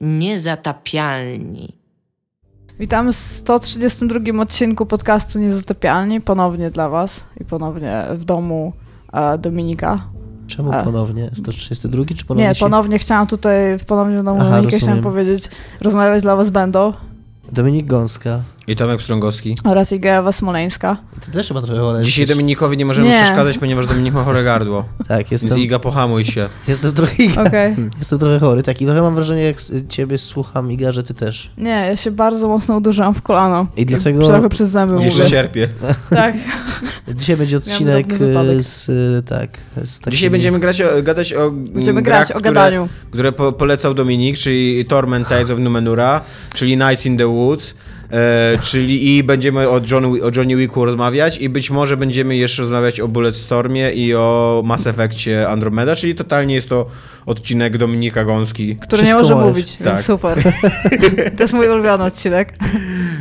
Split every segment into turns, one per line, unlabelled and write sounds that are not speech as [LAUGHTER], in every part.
Niezatapialni.
Witam w 132 odcinku podcastu Niezatapialni, ponownie dla Was i ponownie w domu e, Dominika.
Czemu
A.
ponownie? 132 czy ponownie?
Nie,
się-
ponownie chciałam tutaj, w ponownie w domu
Aha,
Dominika
rozumiem.
chciałam powiedzieć, rozmawiać dla Was będą
Dominik Gąska.
I Tomek Pstrągowski.
oraz Iga Smoleńska.
Ty też chyba trochę chore
Dzisiaj
jesteś.
Dominikowi nie możemy
Nie.
przeszkadzać, ponieważ Dominik ma chore gardło. [LAUGHS]
Tak,
Więc
jestem,
Iga, pohamuj się.
jestem trochę Iga.
Okej. [LAUGHS]
Jestem trochę chory, tak. I trochę mam wrażenie, jak ciebie słucham, Iga, że ty też.
Nie, ja się bardzo mocno uderzyłam w kolano.
I dlatego-
Trochę przez zęby
Jeszcze
mówię.
cierpię. [LAUGHS]
Tak.
Dzisiaj będzie odcinek e, z, e, tak, z takimi...
Dzisiaj będziemy grać o, gadać o
Będziemy
grach,
grać o
które,
gadaniu.
które po, polecał Dominik, czyli Torment Tides of Numenura, czyli Nights in the Woods, e, czyli i będziemy o, John, o Johnny Wicku rozmawiać i być może będziemy jeszcze rozmawiać o Bulletstormie i o Mass Effectie Andromeda, czyli totalnie jest to odcinek Dominika Gąski.
Który nie
Wszystko
może
możesz.
mówić,
Tak.
więc super. [LAUGHS] To jest mój ulubiony odcinek.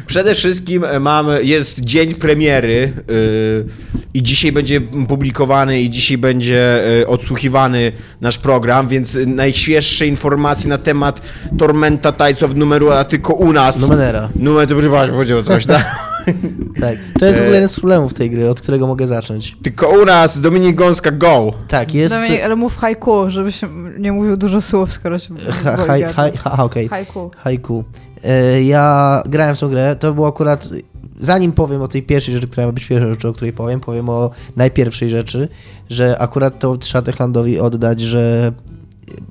Przede wszystkim e, mamy, jest dzień premiery yy, i dzisiaj będzie publikowany i dzisiaj będzie yy, odsłuchiwany nasz program, więc najświeższe informacje na temat Tormenta Tides of numeru, a tylko u nas.
Numenera.
Numer, to przepraszam, powiedział coś, tak? [LAUGHS] [LAUGHS]
Tak. To jest w
E-
ogóle jeden z problemów tej gry, od którego mogę zacząć.
tylko u nas, Dominik Gąska, go!
Tak, jest...
Dominik, ale mów haiku, żeby się nie mówił dużo słów, skoro się
Ha, ha, okej.
Haiku.
Haiku. E, Ja grałem w tą grę, to było akurat, zanim powiem o tej pierwszej rzeczy, która ma być pierwszą rzeczą, o której powiem, powiem o najpierwszej rzeczy, że akurat to trzeba Techlandowi oddać, że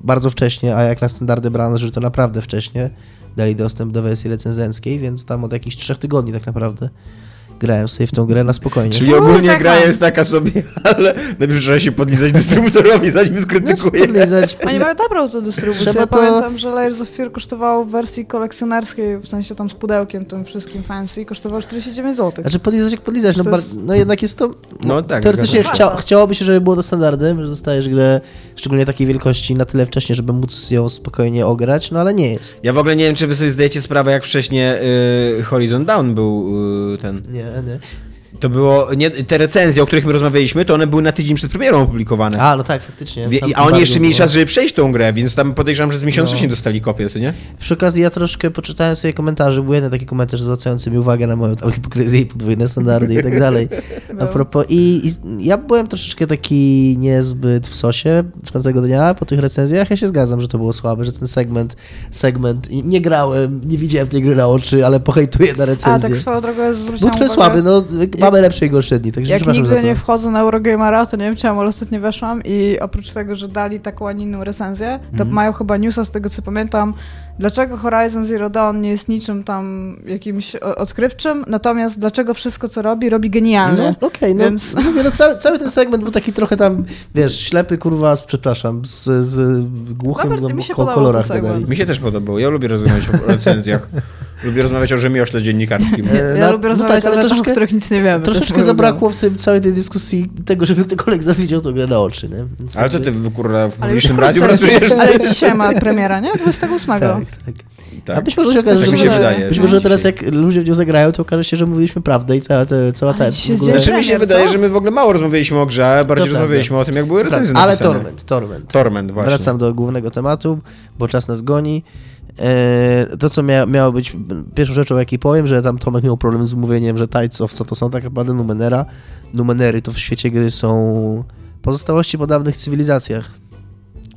bardzo wcześnie, a jak na standardy branży, to naprawdę wcześnie, dali dostęp do wersji recenzenckiej, więc tam od jakichś trzech tygodni tak naprawdę grałem sobie w tą grę na spokojnie.
Czyli
No,
ogólnie
tak
gra
mam.
jest taka sobie, [LAUGHS] ale najpierw trzeba się podlizać dystrybutorowi, zanim skrytykuje.
podlizać,
Oni mają dobrą to dystrybucję.
Trzeba
Ja
to-
Pamiętam, że Layers of Fear kosztował w wersji kolekcjonerskiej, w sensie tam z pudełkiem tym wszystkim fancy, kosztował 49 zł.
Znaczy podlizać jak podlizać, no,
jest-
no jednak jest to...
No tak,
Teoretycznie chcia, chciałoby się, żeby było to standardem, że dostajesz grę szczególnie takiej wielkości na tyle wcześnie, żeby móc ją spokojnie ograć, no ale nie jest.
Ja w ogóle nie wiem, czy wy sobie zdajecie sprawę, jak wcześniej y, Horizon Down był y, ten.
Nie, nie.
To było. Nie, te recenzje, o których my rozmawialiśmy, to one były na tydzień przed premierą opublikowane.
A, no tak, faktycznie.
Wie, a oni jeszcze mieli
było.
czas, żeby przejść tą grę, więc tam podejrzewam, że z miesiąc
No.
wcześniej dostali kopię, to nie?
Przy okazji ja troszkę poczytałem sobie komentarze, był jeden taki komentarz zwracający mi uwagę na moją tam hipokryzję i podwójne standardy i tak [LAUGHS] dalej. A
Był.
propos, i, i ja byłem troszeczkę taki niezbyt w sosie w tamtego dnia po tych recenzjach. Ja się zgadzam, że to było słabe, że ten segment, segment, nie grałem, nie widziałem tej gry na oczy, ale pohejtuję na
A,
recenzję.
tak swoją drogą ja
Był trochę słaby, no mamy lepsze i gorsze dni, także
Jak nigdy
za to.
nie wchodzę na Eurogamera, to nie wiem czemu, ale ostatnio weszłam i oprócz tego, że dali taką, a inną recenzję, to
Mhm.
mają chyba newsa z tego co pamiętam, dlaczego Horizon Zero Dawn nie jest niczym tam jakimś odkrywczym, natomiast dlaczego wszystko co robi, robi genialnie.
No, okej, no,
Więc-
mówię, no cały, cały ten segment był taki trochę tam, wiesz, ślepy kurwa, z, przepraszam, z, z głuchym no,
mi się
ko- kolorach.
Mi się też podobało. Ja lubię rozmawiać o recenzjach. [LAUGHS] lubię rozmawiać o rzemiośle dziennikarskim.
E,
Ja
na-
lubię
no
rozmawiać
tak, ale
o rzeczach, o
troszeczkę-
których nic nie wiemy. To
Troszeczkę zabrakło w tym całej tej dyskusji tego, żeby ktokolwiek widział tą grę na oczy, nie? Więc
Ale co ty, kurwa, w publicznym radiu pracujesz?
Ale dzisiaj ma premiera, nie? 28.
Tak, tak. A
Tak.
być może się okaże,
Tak
że,
się wydaje.
być
no.
może teraz jak ludzie w nią zagrają, to okaże się, że mówiliśmy prawdę i cała, te, cała ta ogóle...
Znaczy mi się wydaje, że my w ogóle mało rozmawialiśmy o grze, a bardziej
To
rozmawialiśmy o tym, jak były recenzje
Ale. Torment, Torment.
Torment, właśnie.
Wracam do głównego tematu, bo czas nas goni. E, To, co mia miało być pierwszą rzeczą, o jakiej powiem, że tam Tomek miał problem z mówieniem, że Tides co to są tak naprawdę Numenera. Numenery to w świecie gry są pozostałości po dawnych cywilizacjach.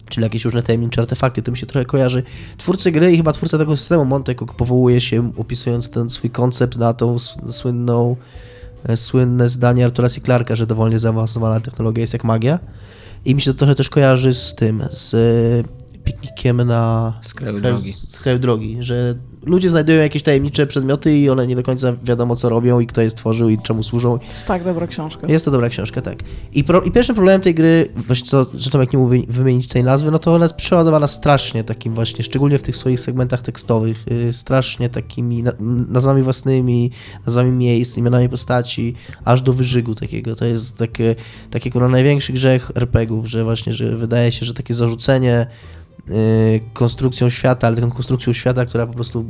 Czyli jakieś różne tajemnicze artefakty, to mi się trochę kojarzy. Twórcy gry i chyba twórca tego systemu Montek powołuje się, opisując ten swój koncept na tą słynną, e, słynne zdanie Artura C. Clarka, że dowolnie zaawansowana technologia jest jak magia. I mi się to trochę też kojarzy z tym, z piknikiem na
Z kraju drogi.
z kraju drogi, że ludzie znajdują jakieś tajemnicze przedmioty i one nie do końca wiadomo co robią i kto je stworzył i czemu służą.
Jest tak dobra książka.
Jest to dobra książka, tak. I, pro, i pierwszym problemem tej gry, właśnie co, że Tomek nie mógł wy- wymienić tej nazwy, no to ona jest przeładowana strasznie takim właśnie, szczególnie w tych swoich segmentach tekstowych, yy, strasznie takimi na, nazwami własnymi, nazwami miejsc, imionami postaci, aż do wyżygu takiego. To jest takie, taki kurwa największy grzech RPGów, że właśnie, że wydaje się, że takie zarzucenie konstrukcją świata, ale taką konstrukcją świata, która po prostu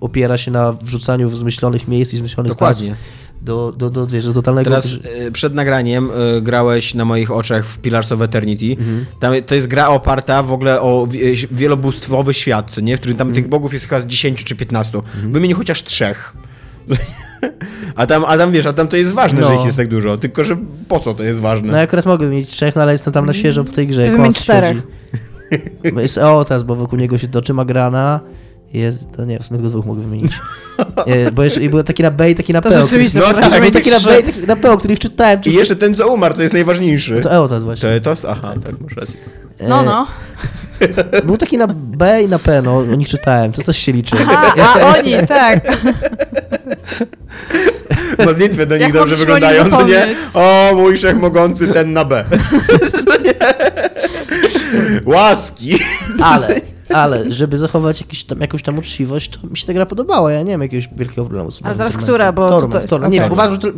opiera się na wrzucaniu w zmyślonych miejsc i zmyślonych
Dokładnie.
do, do, do, wiesz, do totalnego...
Teraz e, przed nagraniem e, grałeś na moich oczach w Pillars of Eternity.
Mhm.
Tam, to jest gra oparta w ogóle o wi- wielobóstwowy świat, nie? w którym tam
Mhm.
tych bogów jest chyba z 10 czy 15. Wymienię chociaż trzech. [LAUGHS] A tam, a tam wiesz, a tam to jest ważne,
No.
że ich jest tak dużo. Tylko, że po co to jest ważne?
No ja akurat mogę mieć trzech, no ale jestem tam na świeżo po tej grze.
Wymień czterech.
siedzi. Jest Eotas, bo wokół niego się toczy Magrana. Jest, to nie, w sumie tylko dwóch mogę wymienić. E, bo jeszcze i był taki na B i taki na
To
P. o
rzeczywiście,
No tak,
Był taki na. B i taki na P, o których czytałem. Czy
I jeszcze ten, co umarł, to jest najważniejszy.
To Eotas właśnie.
To jest, aha, tak, masz rację.
E,
No, no. [LAUGHS]
Był taki na B i na P, no, o nich czytałem, co też się liczy.
A, a [LAUGHS] oni, tak. [LAUGHS]
Modlitwy do nich
Jak
dobrze wyglądają, to nie? O, mój wszechmogący, ten na B. Łaski.
Ale, [LAUGHS] ale, żeby zachować jakiś tam, jakąś tam uczciwość, to mi się ta gra podobała. Ja nie mam jakiegoś wielkiego problemu z
Ale teraz która? Bo
Torment,
tutaj-
Torment. Nie,
okej.
uważam, że to,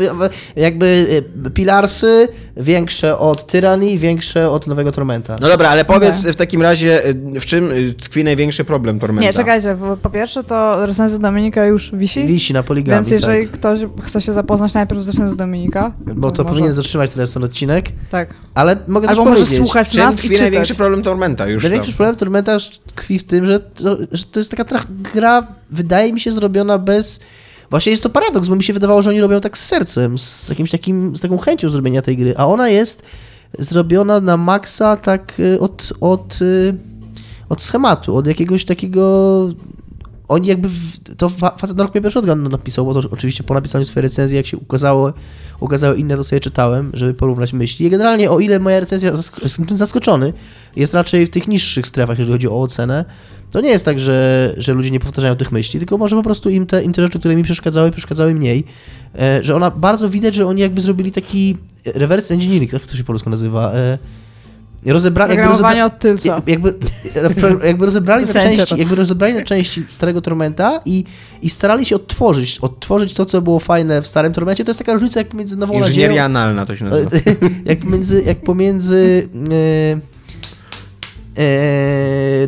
jakby y, Pilarsy większe od Tyranny, większe od Nowego Tormenta.
No dobra, ale powiedz
Okej.
w takim razie, y, w czym y, tkwi największy problem Tormenta?
Nie, czekajcie, bo po pierwsze to recenzja Dominika już wisi,
Wisi na poligami,
więc jeżeli
tak.
ktoś chce się zapoznać, najpierw z Dominika.
Bo to
może-
powinien zatrzymać teraz ten odcinek,
Tak.
ale mogę
Albo
też
może
powiedzieć.
słuchać
W czym
nas i
tkwi
czytać.
największy problem Tormenta już?
Największy
tam?
problem Tormenta tkwi w tym, że to, że to jest taka gra, wydaje mi się, zrobiona bez... Właśnie jest to paradoks, bo mi się wydawało, że oni robią tak z sercem, z jakimś takim, z taką chęcią zrobienia tej gry, a ona jest zrobiona na maksa tak y, od, od, y, od schematu, od jakiegoś takiego... Oni jakby, w, to fa- facet na rok pierwszy shotgun napisał, bo to oczywiście po napisaniu swojej recenzji, jak się ukazało, ukazały inne, to sobie czytałem, żeby porównać myśli. I generalnie o ile moja recenzja, jestem tym zaskoczony, jest raczej w tych niższych strefach, jeżeli chodzi o ocenę, to nie jest tak, że, że ludzie nie powtarzają tych myśli, tylko może po prostu im te, im te rzeczy, które mi przeszkadzały, przeszkadzały mniej. E, że ona bardzo widać, że oni jakby zrobili taki reverse engineering, tak to się po polsku nazywa. E, rozebra, jakby,
Programowanie
rozebra,
od tylca.
jakby, [LAUGHS] jakby, rozebrali na części, jakby rozebrali na części starego Tormenta i, i starali się odtworzyć, odtworzyć to, co było fajne w starym Tormencie. To jest taka różnica jak między Nową Nadzieją...
Inżynieria analna to się nazywa. [LAUGHS]
jak, między, jak pomiędzy e, e,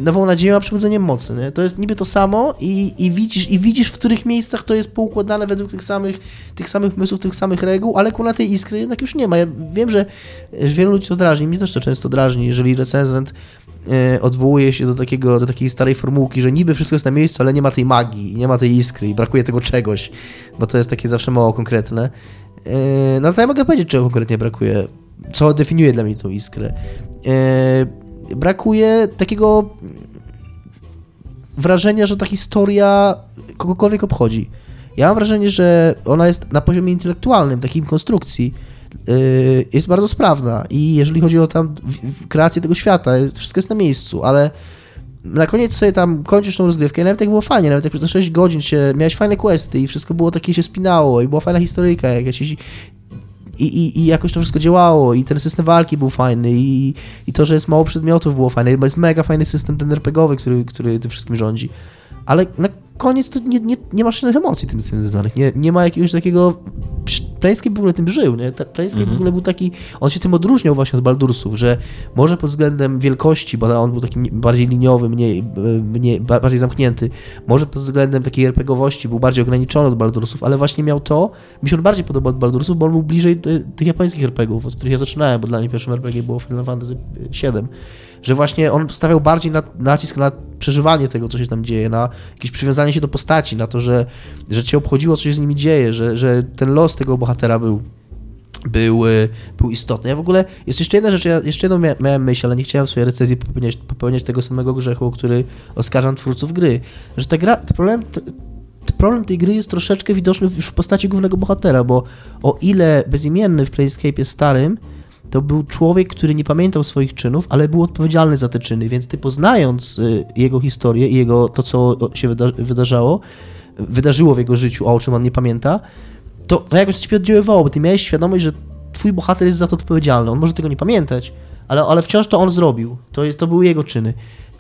Nową Nadzieją a Przebudzeniem Mocy. Nie? To jest niby to samo i, i, widzisz, i widzisz, w których miejscach to jest poukładane według tych samych, tych samych pomysłów, tych samych reguł, ale kuna tej iskry jednak już nie ma. Ja wiem, że wielu ludzi to drażni, mnie też to często drażni, jeżeli recenzent e, odwołuje się do, takiego, do takiej starej formułki, że niby wszystko jest na miejscu, ale nie ma tej magii, nie ma tej iskry i brakuje tego czegoś, bo to jest takie zawsze mało konkretne. E, No to ja mogę powiedzieć, czego konkretnie brakuje, co definiuje dla mnie tą iskrę. Brakuje takiego wrażenia, że ta historia kogokolwiek obchodzi. Ja mam wrażenie, że ona jest na poziomie intelektualnym, takim konstrukcji, yy, jest bardzo sprawna i jeżeli chodzi o tam kreację tego świata, wszystko jest na miejscu, ale na koniec sobie tam kończysz tą rozgrywkę i nawet jak było fajnie, nawet jak przez te 6 godzin się, miałeś fajne questy i wszystko było takie się spinało i była fajna historyjka, jakaś i, i jakoś to wszystko działało i ten system walki był fajny i, i to, że jest mało przedmiotów było fajne, bo jest mega fajny system ten RPGowy, który, który tym wszystkim rządzi. Ale na koniec to nie, nie, nie ma żadnych emocji tym, związanych. Nie, nie ma jakiegoś takiego... Planescape w ogóle tym żył, nie? W ogóle był taki... On się tym odróżniał właśnie od Baldursów, że może pod względem wielkości, bo on był taki bardziej liniowy, mniej, mniej, bardziej zamknięty, może pod względem takiej RPGowości był bardziej ograniczony od Baldursów, ale właśnie miał to, mi się on bardziej podobał od Baldursów, bo on był bliżej ty- tych japońskich RPGów, od których ja zaczynałem, bo dla mnie pierwszym RPG było Final Fantasy VII że właśnie on stawiał bardziej na, nacisk na przeżywanie tego, co się tam dzieje, na jakieś przywiązanie się do postaci, na to, że, że cię obchodziło, co się z nimi dzieje, że, że ten los tego bohatera był, był, y, był istotny. Ja w ogóle, jest jeszcze jedna rzecz, ja jeszcze jedną mia, miałem myśl, ale nie chciałem w swojej recenzji popełniać, popełniać tego samego grzechu, o który oskarżam twórców gry, że ta gra, problem, t- t- problem tej gry jest troszeczkę widoczny już w postaci głównego bohatera, bo o ile bezimienny w Planescape starym, to był człowiek, który nie pamiętał swoich czynów, ale był odpowiedzialny za te czyny, więc ty poznając y, jego historię i jego to, co się wyda wydarzało, wydarzyło w jego życiu, a o czym on nie pamięta, to, to jakoś ciebie oddziaływało, bo ty miałeś świadomość, że twój bohater jest za to odpowiedzialny. On może tego nie pamiętać, ale, ale wciąż to on zrobił. To, jest, to były jego czyny.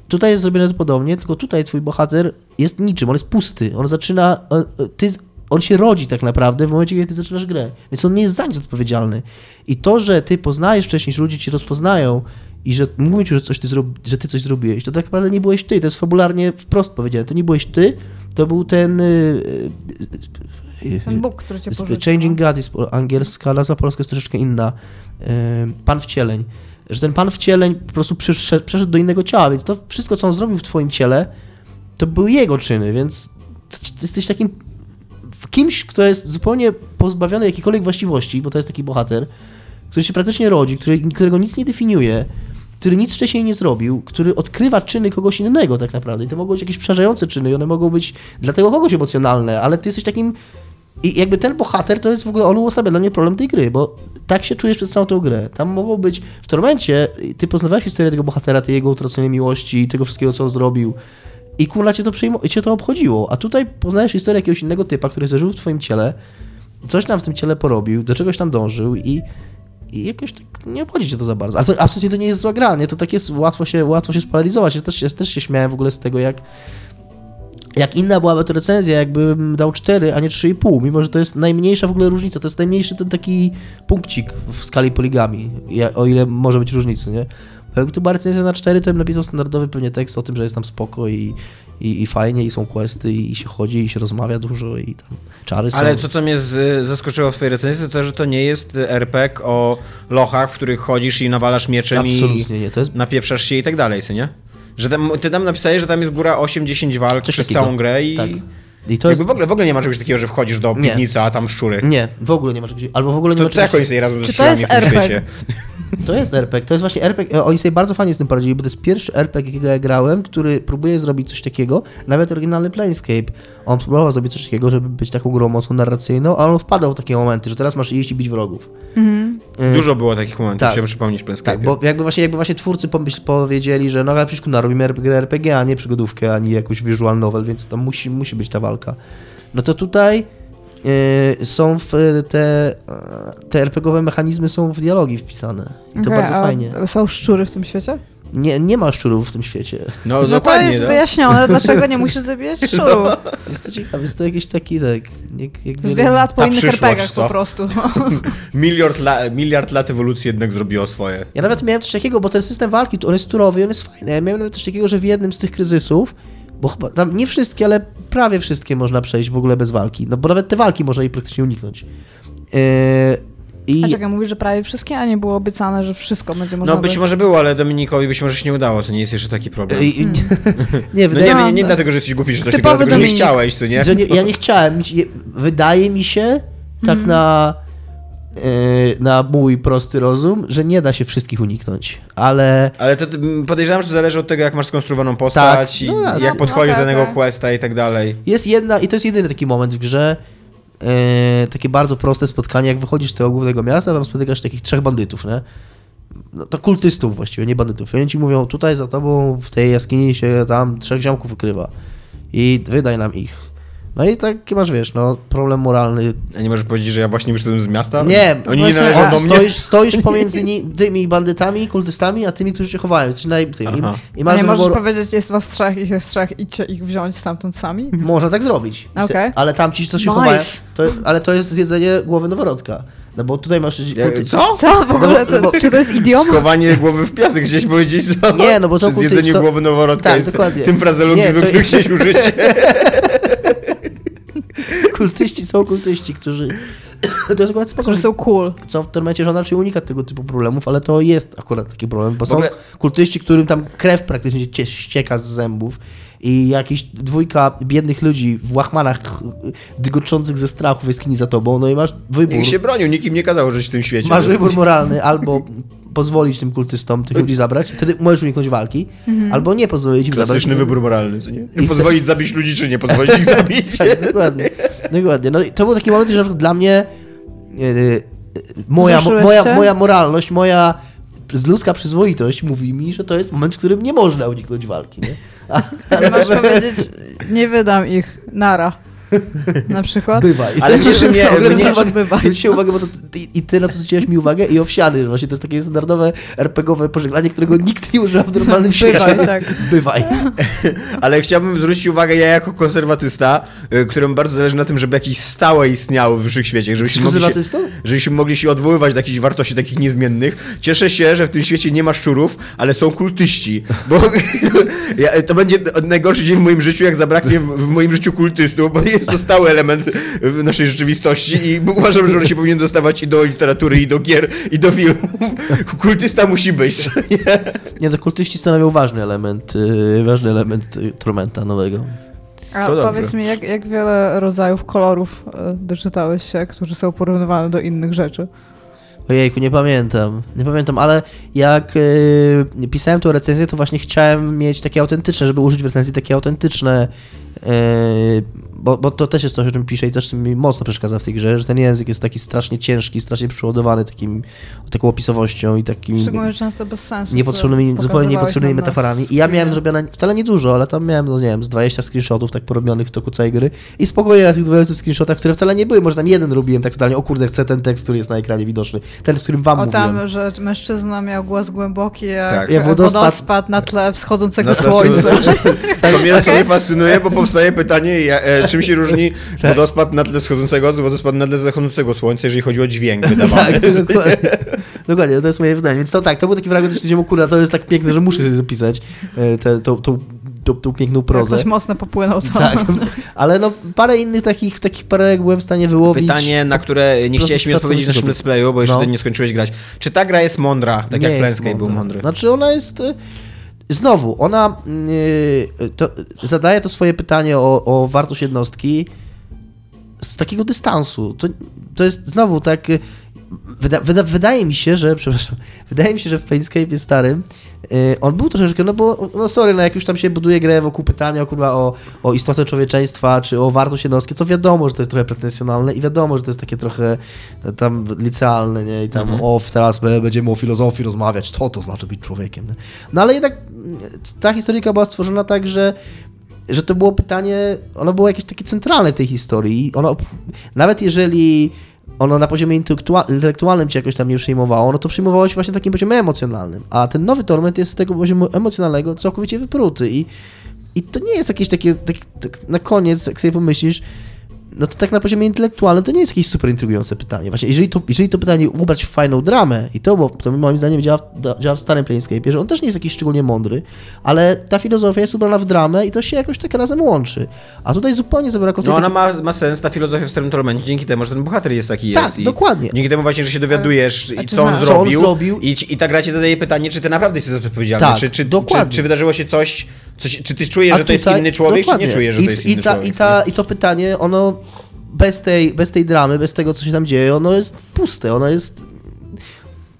Tutaj jest zrobione to podobnie, tylko tutaj twój bohater jest niczym, on jest pusty. On zaczyna. on- Ty, on się rodzi tak naprawdę w momencie, kiedy ty zaczynasz grę. Więc on nie jest za nic odpowiedzialny. I to, że ty poznajesz wcześniej, że ludzie ci rozpoznają i że mówią ci, że, coś ty, że ty coś zrobiłeś, to tak naprawdę nie byłeś ty. To jest fabularnie wprost powiedziane. To nie byłeś ty, To był ten... y, y, y,
Ten Bóg, który cię porzucił.
Changing God jest angielska, nazwa polska jest troszeczkę inna. Pan wcieleń. Że ten pan wcieleń po prostu przyszedł, przeszedł do innego ciała, więc to wszystko, co on zrobił w twoim ciele, to były jego czyny, więc jesteś takim kimś, kto jest zupełnie pozbawiony jakiejkolwiek właściwości, bo to jest taki bohater, który się praktycznie rodzi, który, którego nic nie definiuje, który nic wcześniej nie zrobił, który odkrywa czyny kogoś innego tak naprawdę. I to mogą być jakieś przerażające czyny i one mogą być dla tego kogoś emocjonalne, ale ty jesteś takim i jakby ten bohater to jest w ogóle, on uosabia dla mnie problem tej gry, bo tak się czujesz przez całą tę grę. Tam mogą być, w Tormencie ty poznawałeś historię tego bohatera, tej jego utraconej miłości, tego wszystkiego, co on zrobił i kurna cię to, przejmo- cię to obchodziło. A tutaj poznajesz historię jakiegoś innego typa, który zażył w twoim ciele, coś tam w tym ciele porobił, do czegoś tam dążył i, i jakoś tak nie obchodzi cię to za bardzo. Ale to absolutnie to nie jest zła gra, nie? To tak jest, łatwo się, łatwo się spolaryzować. Ja też, ja też się śmiałem w ogóle z tego, jak jak inna byłaby to recenzja, jakbym dał 4, a nie 3,5, mimo że to jest najmniejsza w ogóle różnica, to jest najmniejszy ten taki punkcik w skali poligami, o ile może być różnicy, nie? To była recenzja na 4, to bym napisał standardowy pewnie tekst o tym, że jest tam spoko i, i, i fajnie, i są questy, i się chodzi, i się rozmawia dużo, i tam czary są.
Ale to, co mnie z, zaskoczyło w twojej recenzji, to to, że to nie jest RPG o lochach, w których chodzisz i nawalasz mieczem i
Absolutnie nie, to jest
napieprzasz się i tak dalej, co nie? Że tam, ty tam napisałeś, że tam jest góra 8-10 walk
Coś
przez
takiego.
całą grę i
Tak. I to
jakby
jest...
w, ogóle, w ogóle nie ma czegoś takiego, że wchodzisz do
Nie.
piwnicy, a tam szczury.
Nie, w ogóle nie ma czegoś, albo w ogóle nie
To,
ma
to jak
czegoś...
oni sobie radzą ze
Czy to
szczurami
jest
w tym
RPG?
świecie?
To jest RPG, to jest właśnie RPG. e, Oni sobie bardzo fajnie z tym poradzili, bo to jest pierwszy RPG, jakiego ja grałem, który próbuje zrobić coś takiego. Nawet oryginalny Planescape. On próbował zrobić coś takiego, żeby być taką grą mocno narracyjną, ale on wpadał w takie momenty, że teraz masz iść i bić wrogów.
Mhm.
E,
Dużo było takich momentów,
tak.
chciałem przypomnieć Planescape'ie.
Tak, bo jakby właśnie, jakby właśnie twórcy powiedzieli, że no ale przecież kurna, robimy RPG, RPG, a nie przygodówkę, ani jakąś visual novel, więc tam musi, musi być ta walka. No to tutaj e, są w te, te RPGowe mechanizmy są w dialogi wpisane. I to
Okej,
bardzo
a
fajnie.
Są szczury w tym świecie?
Nie, nie ma szczurów w tym świecie.
No,
No to jest
no.
wyjaśnione, [LAUGHS] dlaczego nie musisz zabijać szczurów.
Jest to ciekawe, jest to jakiś taki tak. Jak, jak
Z wiele lat po
Ta
innych RPGach
co?
po prostu. [LAUGHS]
Miliard, la, miliard lat ewolucji jednak zrobiło swoje.
Ja nawet miałem coś takiego, bo ten system walki, on jest turowy, on jest fajny. Ja miałem nawet coś takiego, że w jednym z tych kryzysów, bo chyba tam nie wszystkie, ale prawie wszystkie można przejść w ogóle bez walki. No bo nawet te walki można jej praktycznie uniknąć. Yy, I
A czekaj, mówisz, że prawie wszystkie, a nie było obiecane, że wszystko będzie można
No być
by-
może było, ale Dominikowi być może się nie udało, to nie jest jeszcze taki problem.
i, [LAUGHS] nie,
No
wydaje
nie,
mi
nie, nie
No.
dlatego, że jesteś głupi, że coś takiego, dlatego, że nie chciałeś, co nie?
nie, ja nie [LAUGHS] chciałem. Wydaje mi się, tak
Mhm.
na, yy, na mój prosty rozum, że nie da się wszystkich uniknąć, ale...
Ale to mm, podejrzewam, że to zależy od tego, jak masz skonstruowaną postać
Tak,
i
no
jak
No,
podchodzisz
okej,
do danego
okej.
questa i tak dalej.
Jest jedna, i to jest jedyny taki moment w grze, e, takie bardzo proste spotkanie, jak wychodzisz z tego głównego miasta, tam spotykasz takich trzech bandytów, nie? No, to kultystów właściwie, nie bandytów. I oni ci mówią, tutaj za tobą w tej jaskini się tam trzech ziomków ukrywa i wydaj nam ich. No i taki masz, wiesz, no, problem moralny.
A nie możesz powiedzieć, że ja właśnie wyszedłem z miasta?
Nie,
Oni nie należą
a,
do mnie?
stoisz, stoisz [LAUGHS] pomiędzy ni, tymi bandytami, kultystami, a tymi, którzy się chowają. Jesteś tym. I, i
A
masz
nie
do
możesz
wyboru-
powiedzieć, jest was trzech, ich jest trzech, idźcie ich wziąć stamtąd sami?
Można tak zrobić.
Okej.
Ale tam ci, co się
Nice.
chowają, to, ale to jest zjedzenie głowy noworodka. No bo tutaj masz...
Ja- Co?
Co w ogóle?
No bo-
To, czy to jest idioma?
Schowanie głowy w piasek, chciałeś powiedzieć co?
Nie, no bo są kulty-
Zjedzenie
są-
głowy noworodka
Tak,
jest
dokładnie.
tym frazeologiem,
Nie, to-
który chciałeś użyć. [LAUGHS]
kultyści są kultyści, którzy... [COUGHS] To jest akurat spoko,
Którzy są cool.
są w tormencie, że on raczej unika tego typu problemów, ale to jest akurat taki problem, bo są
ogóle-
kultyści, którym tam krew praktycznie cie- ścieka z zębów i jakiś dwójka biednych ludzi w łachmanach dygoczących ze strachu w jaskini za tobą, no i masz wybór.
Nikt się bronił, nikt im nie kazał żyć w tym świecie.
Masz wybór moralny, albo pozwolić tym kultystom tych ludzi zabrać, wtedy możesz uniknąć walki, albo nie pozwolić im zabrać.
Klasyczny wybór moralny, nie? Pozwolić zabić ludzi, czy nie pozwolić ich [LAUGHS] zabić?
Tak, dokładnie. dokładnie. No i to był taki moment, że dla mnie e, moja, moja, moja moralność, moja ludzka przyzwoitość mówi mi, że to jest moment, w którym nie można uniknąć walki. Nie? A, [LAUGHS]
Nie masz powiedzieć, nie wydam ich, nara. [LAUGHS] Na przykład?
Bywaj.
Ale cieszy mnie-.
Zwróćcie uwagę, bo to ty, i ty na to zwróciłeś mi uwagę i owsiany. Właśnie to jest takie standardowe RPGowe pożegnanie, którego nikt nie używa w normalnym świecie. [LAUGHS]
Bywaj, tak. [LAUGHS]
Bywaj.
Ale chciałbym zwrócić uwagę, ja jako konserwatysta, y, któremu bardzo zależy na tym, żeby jakieś stałe istniały w wszechświecie, żebyśmy mogli, się, żebyśmy mogli się odwoływać do jakichś wartości takich niezmiennych. Cieszę się, że w tym świecie nie ma szczurów, ale są kultyści, bo ja, to będzie najgorszy dzień w moim życiu, jak zabraknie w, w moim życiu kultystów, bo jest to stały element w naszej rzeczywistości i uważam, że on się powinien dostawać i do literatury, i do gier, i do filmów. Kultysta musi być. Nie? [LAUGHS]
Nie, to kultyści stanowią ważny element, yy, ważny element yy, Tormenta nowego.
A
To dobrze.
powiedz mi, jak, jak wiele rodzajów kolorów e, doczytałeś się, którzy są porównywane do innych rzeczy?
Ojejku, nie pamiętam. Nie pamiętam, ale jak yy, pisałem tą recenzję, to właśnie chciałem mieć takie autentyczne, żeby użyć w recenzji takie autentyczne, yy, bo, bo to też jest coś, o czym piszę i też mi mocno przeszkadza w tej grze, że ten język jest taki strasznie ciężki, strasznie przeładowany takim, taką opisowością i takimi
Szczególnie często bez sensu.
niepotrzebnymi, zupełnie niepotrzebnymi metaforami. I ja miałem zrobione wcale nie dużo, ale tam miałem, no nie wiem, z 20 screenshotów tak porobionych w toku całej gry i spokojnie na tych 20 screenshotach, które wcale nie były, może tam jeden robiłem tak totalnie, o kurde, chcę ten tekst, który jest na ekranie widoczny, ten, w którym wam
O
mówiłem.
tam, że mężczyzna miał głos głęboki jak,
Tak.
Wodospad,
wodospad.
na tle wschodzącego
Na
słońca. [LAUGHS]
To mnie, to [LAUGHS] mnie fascynuje, bo powstaje pytanie, ja, e, czym się różni [LAUGHS] wodospad na tle wschodzącego od wodospad na tle zachodzącego słońca, jeżeli chodzi o dźwięk [LAUGHS] wydawany.
Tak, dokładnie. dokładnie, to jest moje zdanie. Więc to tak, to był taki fragment, że kurde, to jest tak piękne, że muszę sobie zapisać e, tę tą, tą, piękną
Jak
prozę.
coś mocno popłynął, to...
Tak, ale no parę innych takich, takich parę byłem w stanie wyłowić.
Pytanie, na które nie chciałeś mi odpowiedzieć w naszym let's playu, bo jeszcze
No.
nie skończyłeś grać. Czy ta gra jest mądra, tak
Nie
jak Planescape był mądry?
Znaczy ona jest... Znowu, ona yy, to, zadaje to swoje pytanie o, o wartość jednostki z takiego dystansu. To, to jest znowu tak... Wyda, wyda, wydaje mi się, że, przepraszam, [LAUGHS] wydaje mi się, że w Planescape starym yy, on był troszeczkę, no bo, no sorry, no jak już tam się buduje grę wokół pytania o, kurwa, o, o istotę człowieczeństwa, czy o wartość jednostki, to wiadomo, że to jest trochę pretensjonalne i wiadomo, że to jest takie trochę e, tam licealne, nie, i tam
Mhm.
o, teraz będziemy o filozofii rozmawiać, co to znaczy być człowiekiem, nie? No ale jednak mm, ta historyjka była stworzona tak, że że to było pytanie, ono było jakieś takie centralne w tej historii. Ono, nawet jeżeli ono na poziomie intelektua- intelektualnym cię jakoś tam nie przejmowało, no to przejmowało się właśnie takim poziomie emocjonalnym. A ten nowy Torment jest z tego poziomu emocjonalnego całkowicie wypruty i, i to nie jest jakieś takie, tak, tak na koniec, jak sobie pomyślisz, no to tak na poziomie intelektualnym to nie jest jakieś super intrygujące pytanie. Właśnie, jeżeli to, jeżeli to pytanie ubrać w fajną dramę i to, bo to moim zdaniem działa, w- działa w starym Planescape, że on też nie jest jakiś szczególnie mądry, ale ta filozofia jest ubrana w dramę i to się jakoś tak razem łączy. A tutaj zupełnie zabrakło tej
No ona
takiej-
ma, ma sens, ta filozofia w Starym Tormencie, dzięki temu, że ten bohater jest taki
Tak,
jest. i
dokładnie.
Dzięki temu właśnie, że się dowiadujesz,
A
i
czy
co on
co on
zrobił,
zrobił?
I, i ta gra ci zadaje pytanie, czy ty naprawdę jesteś za to odpowiedzialny,
Tak,
czy, czy,
dokładnie.
czy, czy wydarzyło się coś, coś, czy ty czujesz,
A
że to jest inny człowiek,
dokładnie.
czy nie czujesz, że
I,
to jest
i
inny
ta,
człowiek?
I, ta, I to pytanie, ono bez tej, bez tej dramy, bez tego, co się tam dzieje, ono jest puste, ono jest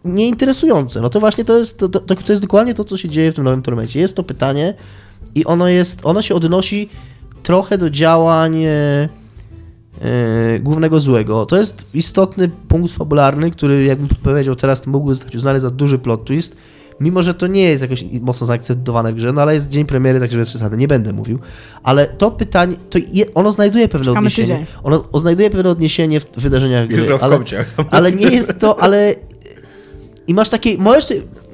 nieinteresujące. No to właśnie to jest, to, to, to jest dokładnie to, co się dzieje w tym nowym Tormencie. Jest to pytanie i ono jest, ono się odnosi trochę do działań e, e, głównego złego. To jest istotny punkt fabularny, który jakbym powiedział teraz, mógłby zostać uznany za duży plot twist, mimo że to nie jest jakoś mocno zaakcentowane w grze, no ale jest dzień premiery, także bez przesady, nie będę mówił. Ale to pytanie, to je, ono znajduje pewne
Czekamy
odniesienie.
tydzień.
Ono znajduje pewne odniesienie w wydarzeniach gry. Ale, ale nie jest to, ale... I masz takie, możesz,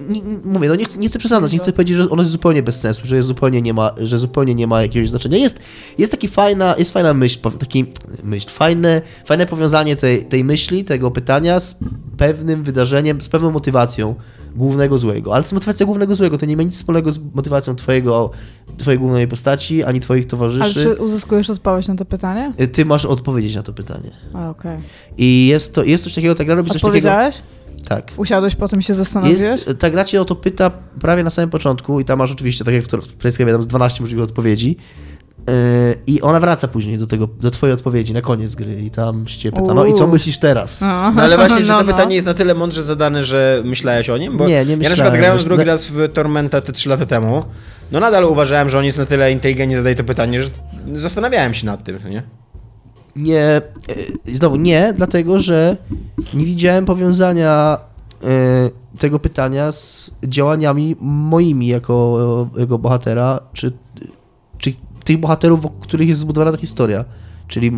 nie, nie, mówię, no nie chcę, nie chcę przesadzać, nie chcę powiedzieć, że ono jest zupełnie bez sensu, że jest zupełnie nie ma, że zupełnie nie ma jakiegoś znaczenia. Jest, jest taki fajna, jest fajna myśl, taki myśl, fajne, fajne powiązanie tej, tej myśli, tego pytania z pewnym wydarzeniem, z pewną motywacją głównego złego. Ale to jest motywacja głównego złego, to nie ma nic wspólnego z motywacją twojego, twojej głównej postaci, ani twoich
Ale
towarzyszy.
czy uzyskujesz odpowiedź na to pytanie?
Ty masz odpowiedzieć na to pytanie.
Okej.
I jest to, jest coś takiego, ta gra robi coś takiego...
Odpowiedziałeś?
Tak.
Usiadłeś, potem się zastanowiłeś?
Jest, ta gra cię o to pyta prawie na samym początku i tam masz oczywiście, tak jak w Planescape, tam z 12 możliwych odpowiedzi yy, i ona wraca później do tego, do twojej odpowiedzi na koniec gry i tam się cię pyta, no i co myślisz teraz?
No,
No ale właśnie, [LAUGHS]
no,
to
no.
pytanie jest na tyle mądrze zadane, że myślałeś o nim? Bo
Nie, nie
Ja na
myślałem.
przykład
Myślę-
drugi raz w Tormenta te 3 lata temu, no nadal uważałem, że on jest na tyle inteligentnie zadaje to pytanie, że zastanawiałem się nad tym, nie?
Nie, yy, znowu nie, dlatego że nie widziałem powiązania yy, tego pytania z działaniami moimi jako, jako bohatera, czy, czy tych bohaterów, wokół których jest zbudowana ta historia. czyli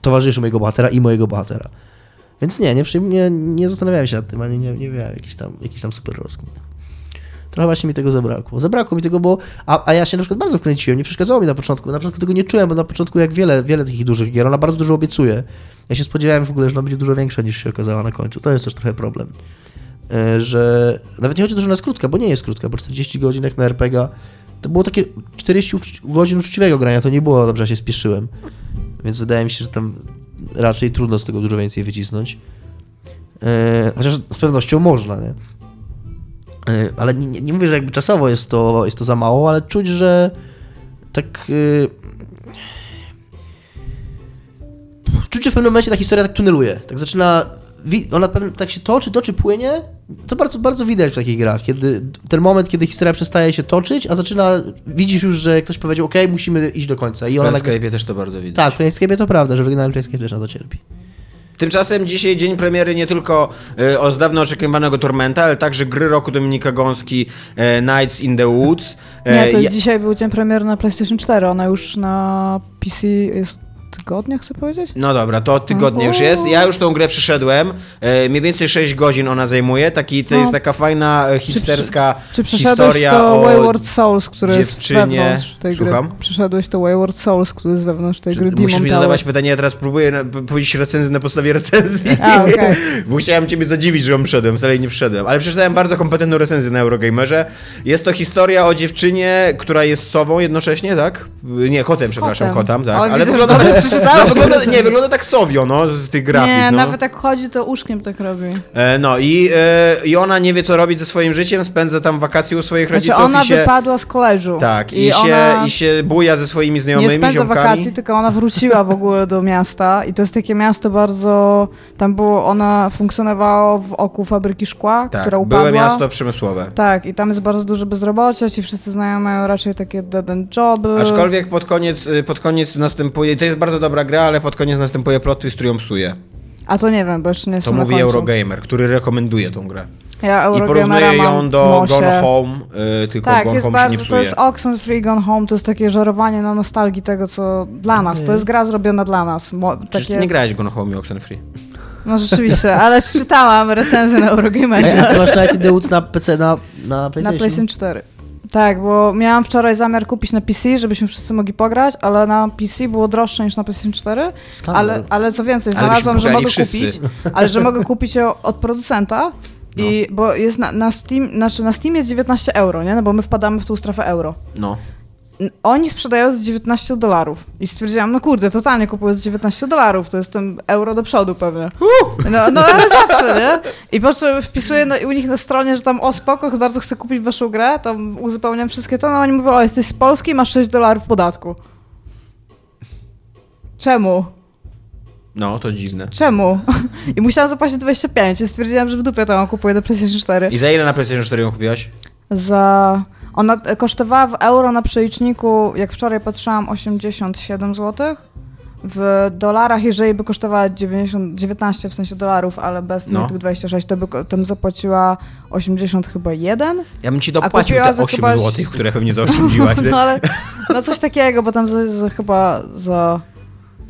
towarzyszy mojego bohatera i mojego bohatera. Więc nie, nie, nie, nie zastanawiałem się nad tym, ani nie, nie miałem jakichś tam, jakichś tam super rozkmin. Trochę właśnie mi tego zabrakło. Zabrakło mi tego, bo. A, a ja się na przykład bardzo wkręciłem, nie przeszkadzało mi na początku. Na początku tego nie czułem, bo na początku, jak wiele, wiele takich dużych gier, ona bardzo dużo obiecuje. Ja się spodziewałem w ogóle, że ona będzie dużo większa niż się okazała na końcu. To jest też trochę problem. E, Że nawet nie chodzi o to, że ona jest krótka, bo nie jest krótka, bo 40 godzin jak na RPG to było takie 40 ucz- godzin uczciwego grania, to nie było dobrze, ja się spieszyłem. Więc wydaje mi się, że tam raczej trudno z tego dużo więcej wycisnąć. E, Chociaż z pewnością można, nie? E, Ale nie, nie mówię, że jakby czasowo jest to, jest to za mało, ale czuć, że tak. e, Czuć, że w pewnym momencie ta historia tak tuneluje. Tak zaczyna. Ona tak się toczy, toczy, płynie. To bardzo, bardzo widać w takich grach. Kiedy ten moment, kiedy historia przestaje się toczyć, a zaczyna. Widzisz już, że ktoś powiedział, OK, musimy iść do końca. I
W
ona nagle.
Planescape'ie też to bardzo widać.
Tak, w Planescape to prawda, że w oryginalnym Planescape też na to cierpi.
Tymczasem dzisiaj dzień premiery nie tylko e, o z dawno oczekiwanego Tormenta, ale także gry roku Dominika Gąski e, Nights in the Woods. E,
Nie, to jest
ja-
dzisiaj był dzień premiery na PlayStation 4, ona już na PC jest tygodnia, chcę powiedzieć?
No dobra, to od tygodnia już jest. Ja już tą grę przeszedłem. E, mniej więcej 6 godzin ona zajmuje. Taki, to
No.
jest taka fajna e, hipsterska
Czy przeszedłeś
historia
to
o
Wayward Souls, które jest wewnątrz tej gry?
Słucham?
Przeszedłeś to Wayward Souls, który jest wewnątrz tej gry
Musisz
Demon
mi
Tower.
zadawać pytanie, ja teraz próbuję na- powiedzieć recenzję na podstawie recenzji. [LAUGHS]
A, okej. [LAUGHS]
Bo chciałem ciebie zadziwić, że ją wszedłem, wcale nie wszedłem. Ale przeczytałem bardzo kompetentną recenzję na Eurogamerze. Jest to historia o dziewczynie, która jest sobą jednocześnie, tak? Nie, kotem, przepraszam,
Kotem.
kotam, tak.
O,
Ale
widzę,
wygląda, [LAUGHS] no, [LAUGHS] wygląda, nie, wygląda tak sowio, no, z tych grafik.
Nie,
no.
nawet jak chodzi, to uszkiem tak robi.
E, No i, e, i ona nie wie, co robić ze swoim życiem, spędza tam wakacje u swoich
Znaczy
rodziców
ona
i się...
wypadła z koleżu.
Tak, i,
I
się, i się buja ze swoimi znajomymi,
nie spędza
ziomkami.
wakacji, tylko ona wróciła w ogóle do miasta i to jest takie miasto bardzo... Tam było, ona funkcjonowała w oku fabryki szkła,
Tak,
która upadła.
były miasto przemysłowe.
Tak, i tam jest bardzo duże bezrobocie, ci wszyscy znajomi mają raczej takie dead joby.
Aczkolwiek pod koniec, y, pod koniec następuje, to jest bardzo dobra gra, ale pod koniec następuje plot twist, który ją psuje.
A to nie wiem, bo jeszcze nie
To
na
mówi
końcu.
Eurogamer, który rekomenduje tą grę.
Ja
I porównuje ją do. Gone Home, y, tylko
Tak,
Gone
jest
Home się nie
bardzo, to
psuje.
jest Oxenfree Gone Home, to jest takie żerowanie na nostalgii tego, co dla nas. To jest gra zrobiona dla nas. Mo, takie...
nie grałeś Gone Home i Oxenfree.
No rzeczywiście, ale czytałam recenzję na
A
Eurogamerze.
ty masz the Woods na PC, na, na
Na
PlayStation?
PlayStation 4. Tak, bo miałam wczoraj zamiar kupić na PC, żebyśmy wszyscy mogli pograć, ale na PC było droższe niż na PlayStation 4.
Skandal.
Ale, ale co więcej, znalazłam, że mogę
pograli
kupić,
wszyscy.
ale że mogę [LAUGHS] kupić ją od producenta. I,
No.
bo jest na, na Steam, znaczy na Steam jest 19 euro, nie? No bo my wpadamy w tą strefę euro.
No.
Oni sprzedają z 19 dolarów. I stwierdziłam, no kurde, totalnie kupuję z 19 dolarów, to jest ten euro do przodu pewnie. No, no ale zawsze, nie? I po czym wpisuję na, u nich na stronie, że tam o spoko, bardzo chcę kupić waszą grę, tam uzupełniam wszystkie to, no oni mówią, o jesteś z Polski, masz 6 dolarów podatku. Czemu?
No, to dziwne.
Czemu? I musiałam zapłacić 25 i stwierdziłam, że w dupie to kupuję do PlayStation 4.
I za ile na PlayStation 4 ją kupiłaś?
Za... Ona e, kosztowała w euro na przeliczniku, jak wczoraj patrzyłam, 87 zł. W dolarach, jeżeli by kosztowała 90, 19 w sensie dolarów, ale bez
No.
tych 26, to by bym zapłaciła 80 chyba jeden.
Ja bym ci dopłacił te
za
8
chyba-
zł, które pewnie zaoszczędziłaś. [LAUGHS]
No ale no coś takiego, bo tam za, za chyba za,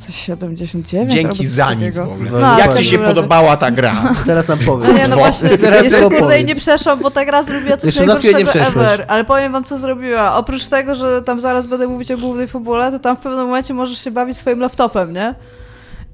za 79 albo
Dzięki
coś
za nic w ogóle.
No,
Jak ci się
razie-
podobała ta gra? [LAUGHS]
Teraz nam powiedz.
No nie, no właśnie, [LAUGHS]
Teraz
jeszcze kurde nie przeszłam, bo ta gra zrobiła coś
Jeszcze nie
najgorszego
przeszłaś.
ever, ale powiem wam, co zrobiła. Oprócz tego, że tam zaraz będę mówić o głównej fabule, to tam w pewnym momencie możesz się bawić swoim laptopem, nie?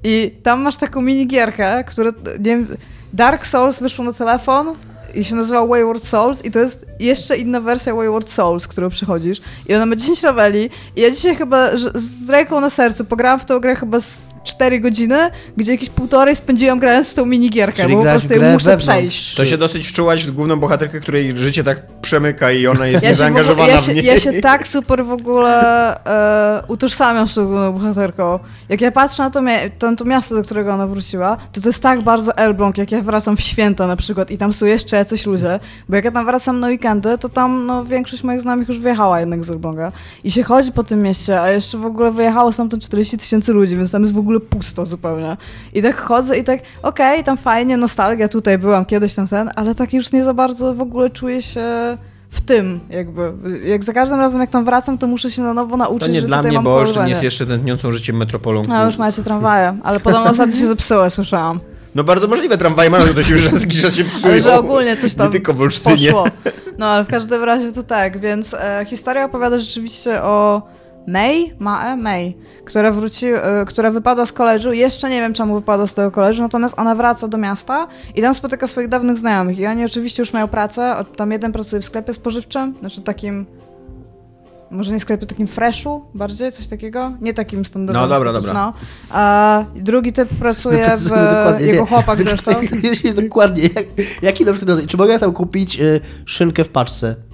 I tam masz taką minigierkę, która, nie wiem, Dark Souls wyszło na telefon i się nazywa Wayward Souls i to jest jeszcze inna wersja Wayward Souls, którą przechodzisz. I ona ma 10 leveli i ja dzisiaj chyba z ręką na sercu pograłam w tą grę chyba z 4 godziny, gdzie jakieś półtorej spędziłam grając w tą minigierkę,
Czyli
bo po
w
prostu ją muszę
wewnątrz.
przejść.
To się dosyć wczułaś w główną bohaterkę, której życie tak przemyka i ona jest
Ja w ogóle,
niezaangażowana
ja,
w
się,
niej.
ja się tak super w ogóle e, utożsamiam z tą główną bohaterką. Jak ja patrzę na to, to, to miasto, do którego ona wróciła, to to jest tak bardzo Elbląg, jak ja wracam w święta na przykład i tam są jeszcze jacyś ludzie, bo jak ja tam wracam na weekendy, to tam no, większość moich znajomych już wyjechała jednak z Elbląga i się chodzi po tym mieście, a jeszcze w ogóle wyjechało stamtąd 40 tysięcy ludzi, więc tam jest w ogóle pusto zupełnie. I tak chodzę i tak, okej, tam fajnie, nostalgia, tutaj byłam kiedyś tam ten, ale tak już nie za bardzo w ogóle czuję się w tym jakby. Jak za każdym razem jak tam wracam, to muszę się na nowo nauczyć,
To nie
że
dla mnie, bo. Olsztyn jest jeszcze tętniącą życiem metropolą.
No już macie tramwaje, ale podobno ostatnio się zepsuły, słyszałam.
No bardzo możliwe, tramwaje mają do siebie, że raz jakiś czas się psują.
Ale że ogólnie coś tam
Nie tylko w Olsztynie.
poszło. No ale w każdym razie to tak, więc e, historia opowiada rzeczywiście o May, Mae, May, która wróci, e, która wypadła z koleżu. Jeszcze nie wiem, czemu wypadła z tego koleżu, natomiast ona wraca do miasta i tam spotyka swoich dawnych znajomych. I oni oczywiście już mają pracę. Tam jeden pracuje w sklepie spożywczym, znaczy takim. Może nie sklepie, takim freshu bardziej, coś takiego? Nie takim standardowym.
No, dobra, dobra.
No. A drugi typ pracuje w...
Precyzyjmy dokładnie,
Jego
nie.
chłopak [LAUGHS] zresztą. [LAUGHS]
dokładnie. Jak, jaki na przykład, czy mogę tam kupić y, szynkę w paczce?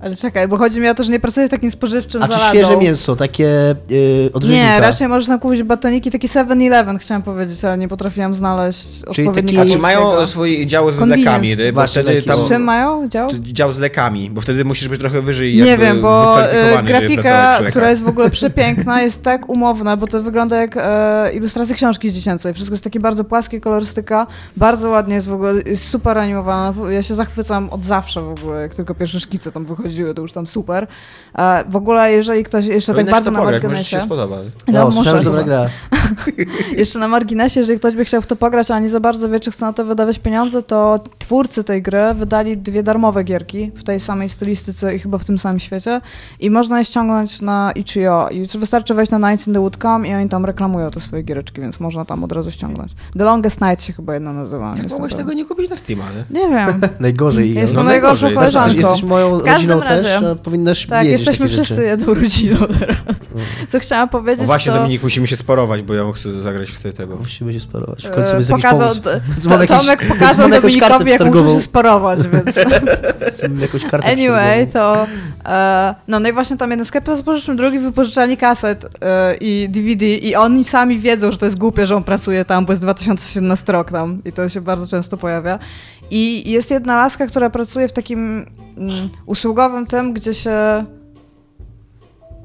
Ale czekaj, bo chodzi mi o to, że nie pracuję w takim spożywczym
A czy
zaladą.
świeże mięso, takie y, od
Nie, raczej możesz tam kupić batoniki, taki 7-Eleven chciałam powiedzieć, ale nie potrafiłam znaleźć
Czyli taki-
A czy mają swój dział z lekami, bo wtedy tam...
Z czym mają dział?
Dział z lekami, bo wtedy musisz być trochę wyżej
Nie wiem, bo e, grafika, która jest w ogóle przepiękna, jest tak umowna, bo to wygląda jak e, ilustracja książki dziecięcej. Wszystko jest takie bardzo płaskie, kolorystyka, bardzo ładnie jest w ogóle, jest super animowana. Ja się zachwycam od zawsze w ogóle, jak tylko pierwsze szkice tam wychodziły, to już tam super. E, w ogóle, jeżeli ktoś jeszcze tak
Powinnaś
bardzo na
ci się
marginesie...
spodoba.
No,
No,
muszę
dobra gra. [LAUGHS]
Jeszcze na marginesie, jeżeli ktoś by chciał w to pograć, a nie za bardzo wie, czy chce na to wydawać pieniądze, to twórcy tej gry wydali dwie darmowe gierki w tej samej stylistyce i chyba w tym samym świecie i można je ściągnąć na itch.io i wystarczy wejść na nightsinthewood.com i oni tam reklamują te swoje giereczki, więc można tam od razu ściągnąć. The Longest Night się chyba jedna nazywa.
Jak
pewna.
tego nie kupić na Steama, nie?
Nie wiem. [LAUGHS]
Najgorzej.
Jestem
No
najgorszą
najgorzej.
Jesteś,
koleżanką.
jesteś moją
W każdym
rodziną też,
razie.
a powinnaś
Tak, jesteśmy wszyscy
rzeczy.
jedną rodziną teraz. Co chciałam powiedzieć,
O właśnie,
to...
Dominik, musimy się sporować, bo ja chcę zagrać w tego.
Musimy się sparować. W końcu
E,
jest jakiś
pokazał,
pomysł. [LAUGHS] jakiś-
Tomek
mam
pokazał Dominikowi, jak muszę się sparować, więc... [LAUGHS]
Jakąś kartę [LAUGHS]
Anyway, to... E, no, no i właśnie tam jeden sklep spożywczym, drugi wypożyczalni kaset e, i DVD i oni sami wiedzą, że to jest głupie, że on pracuje tam, bo jest 2017 rok tam i to się bardzo często pojawia. I jest jedna laska, która pracuje w takim mm, usługowym tym, gdzie się...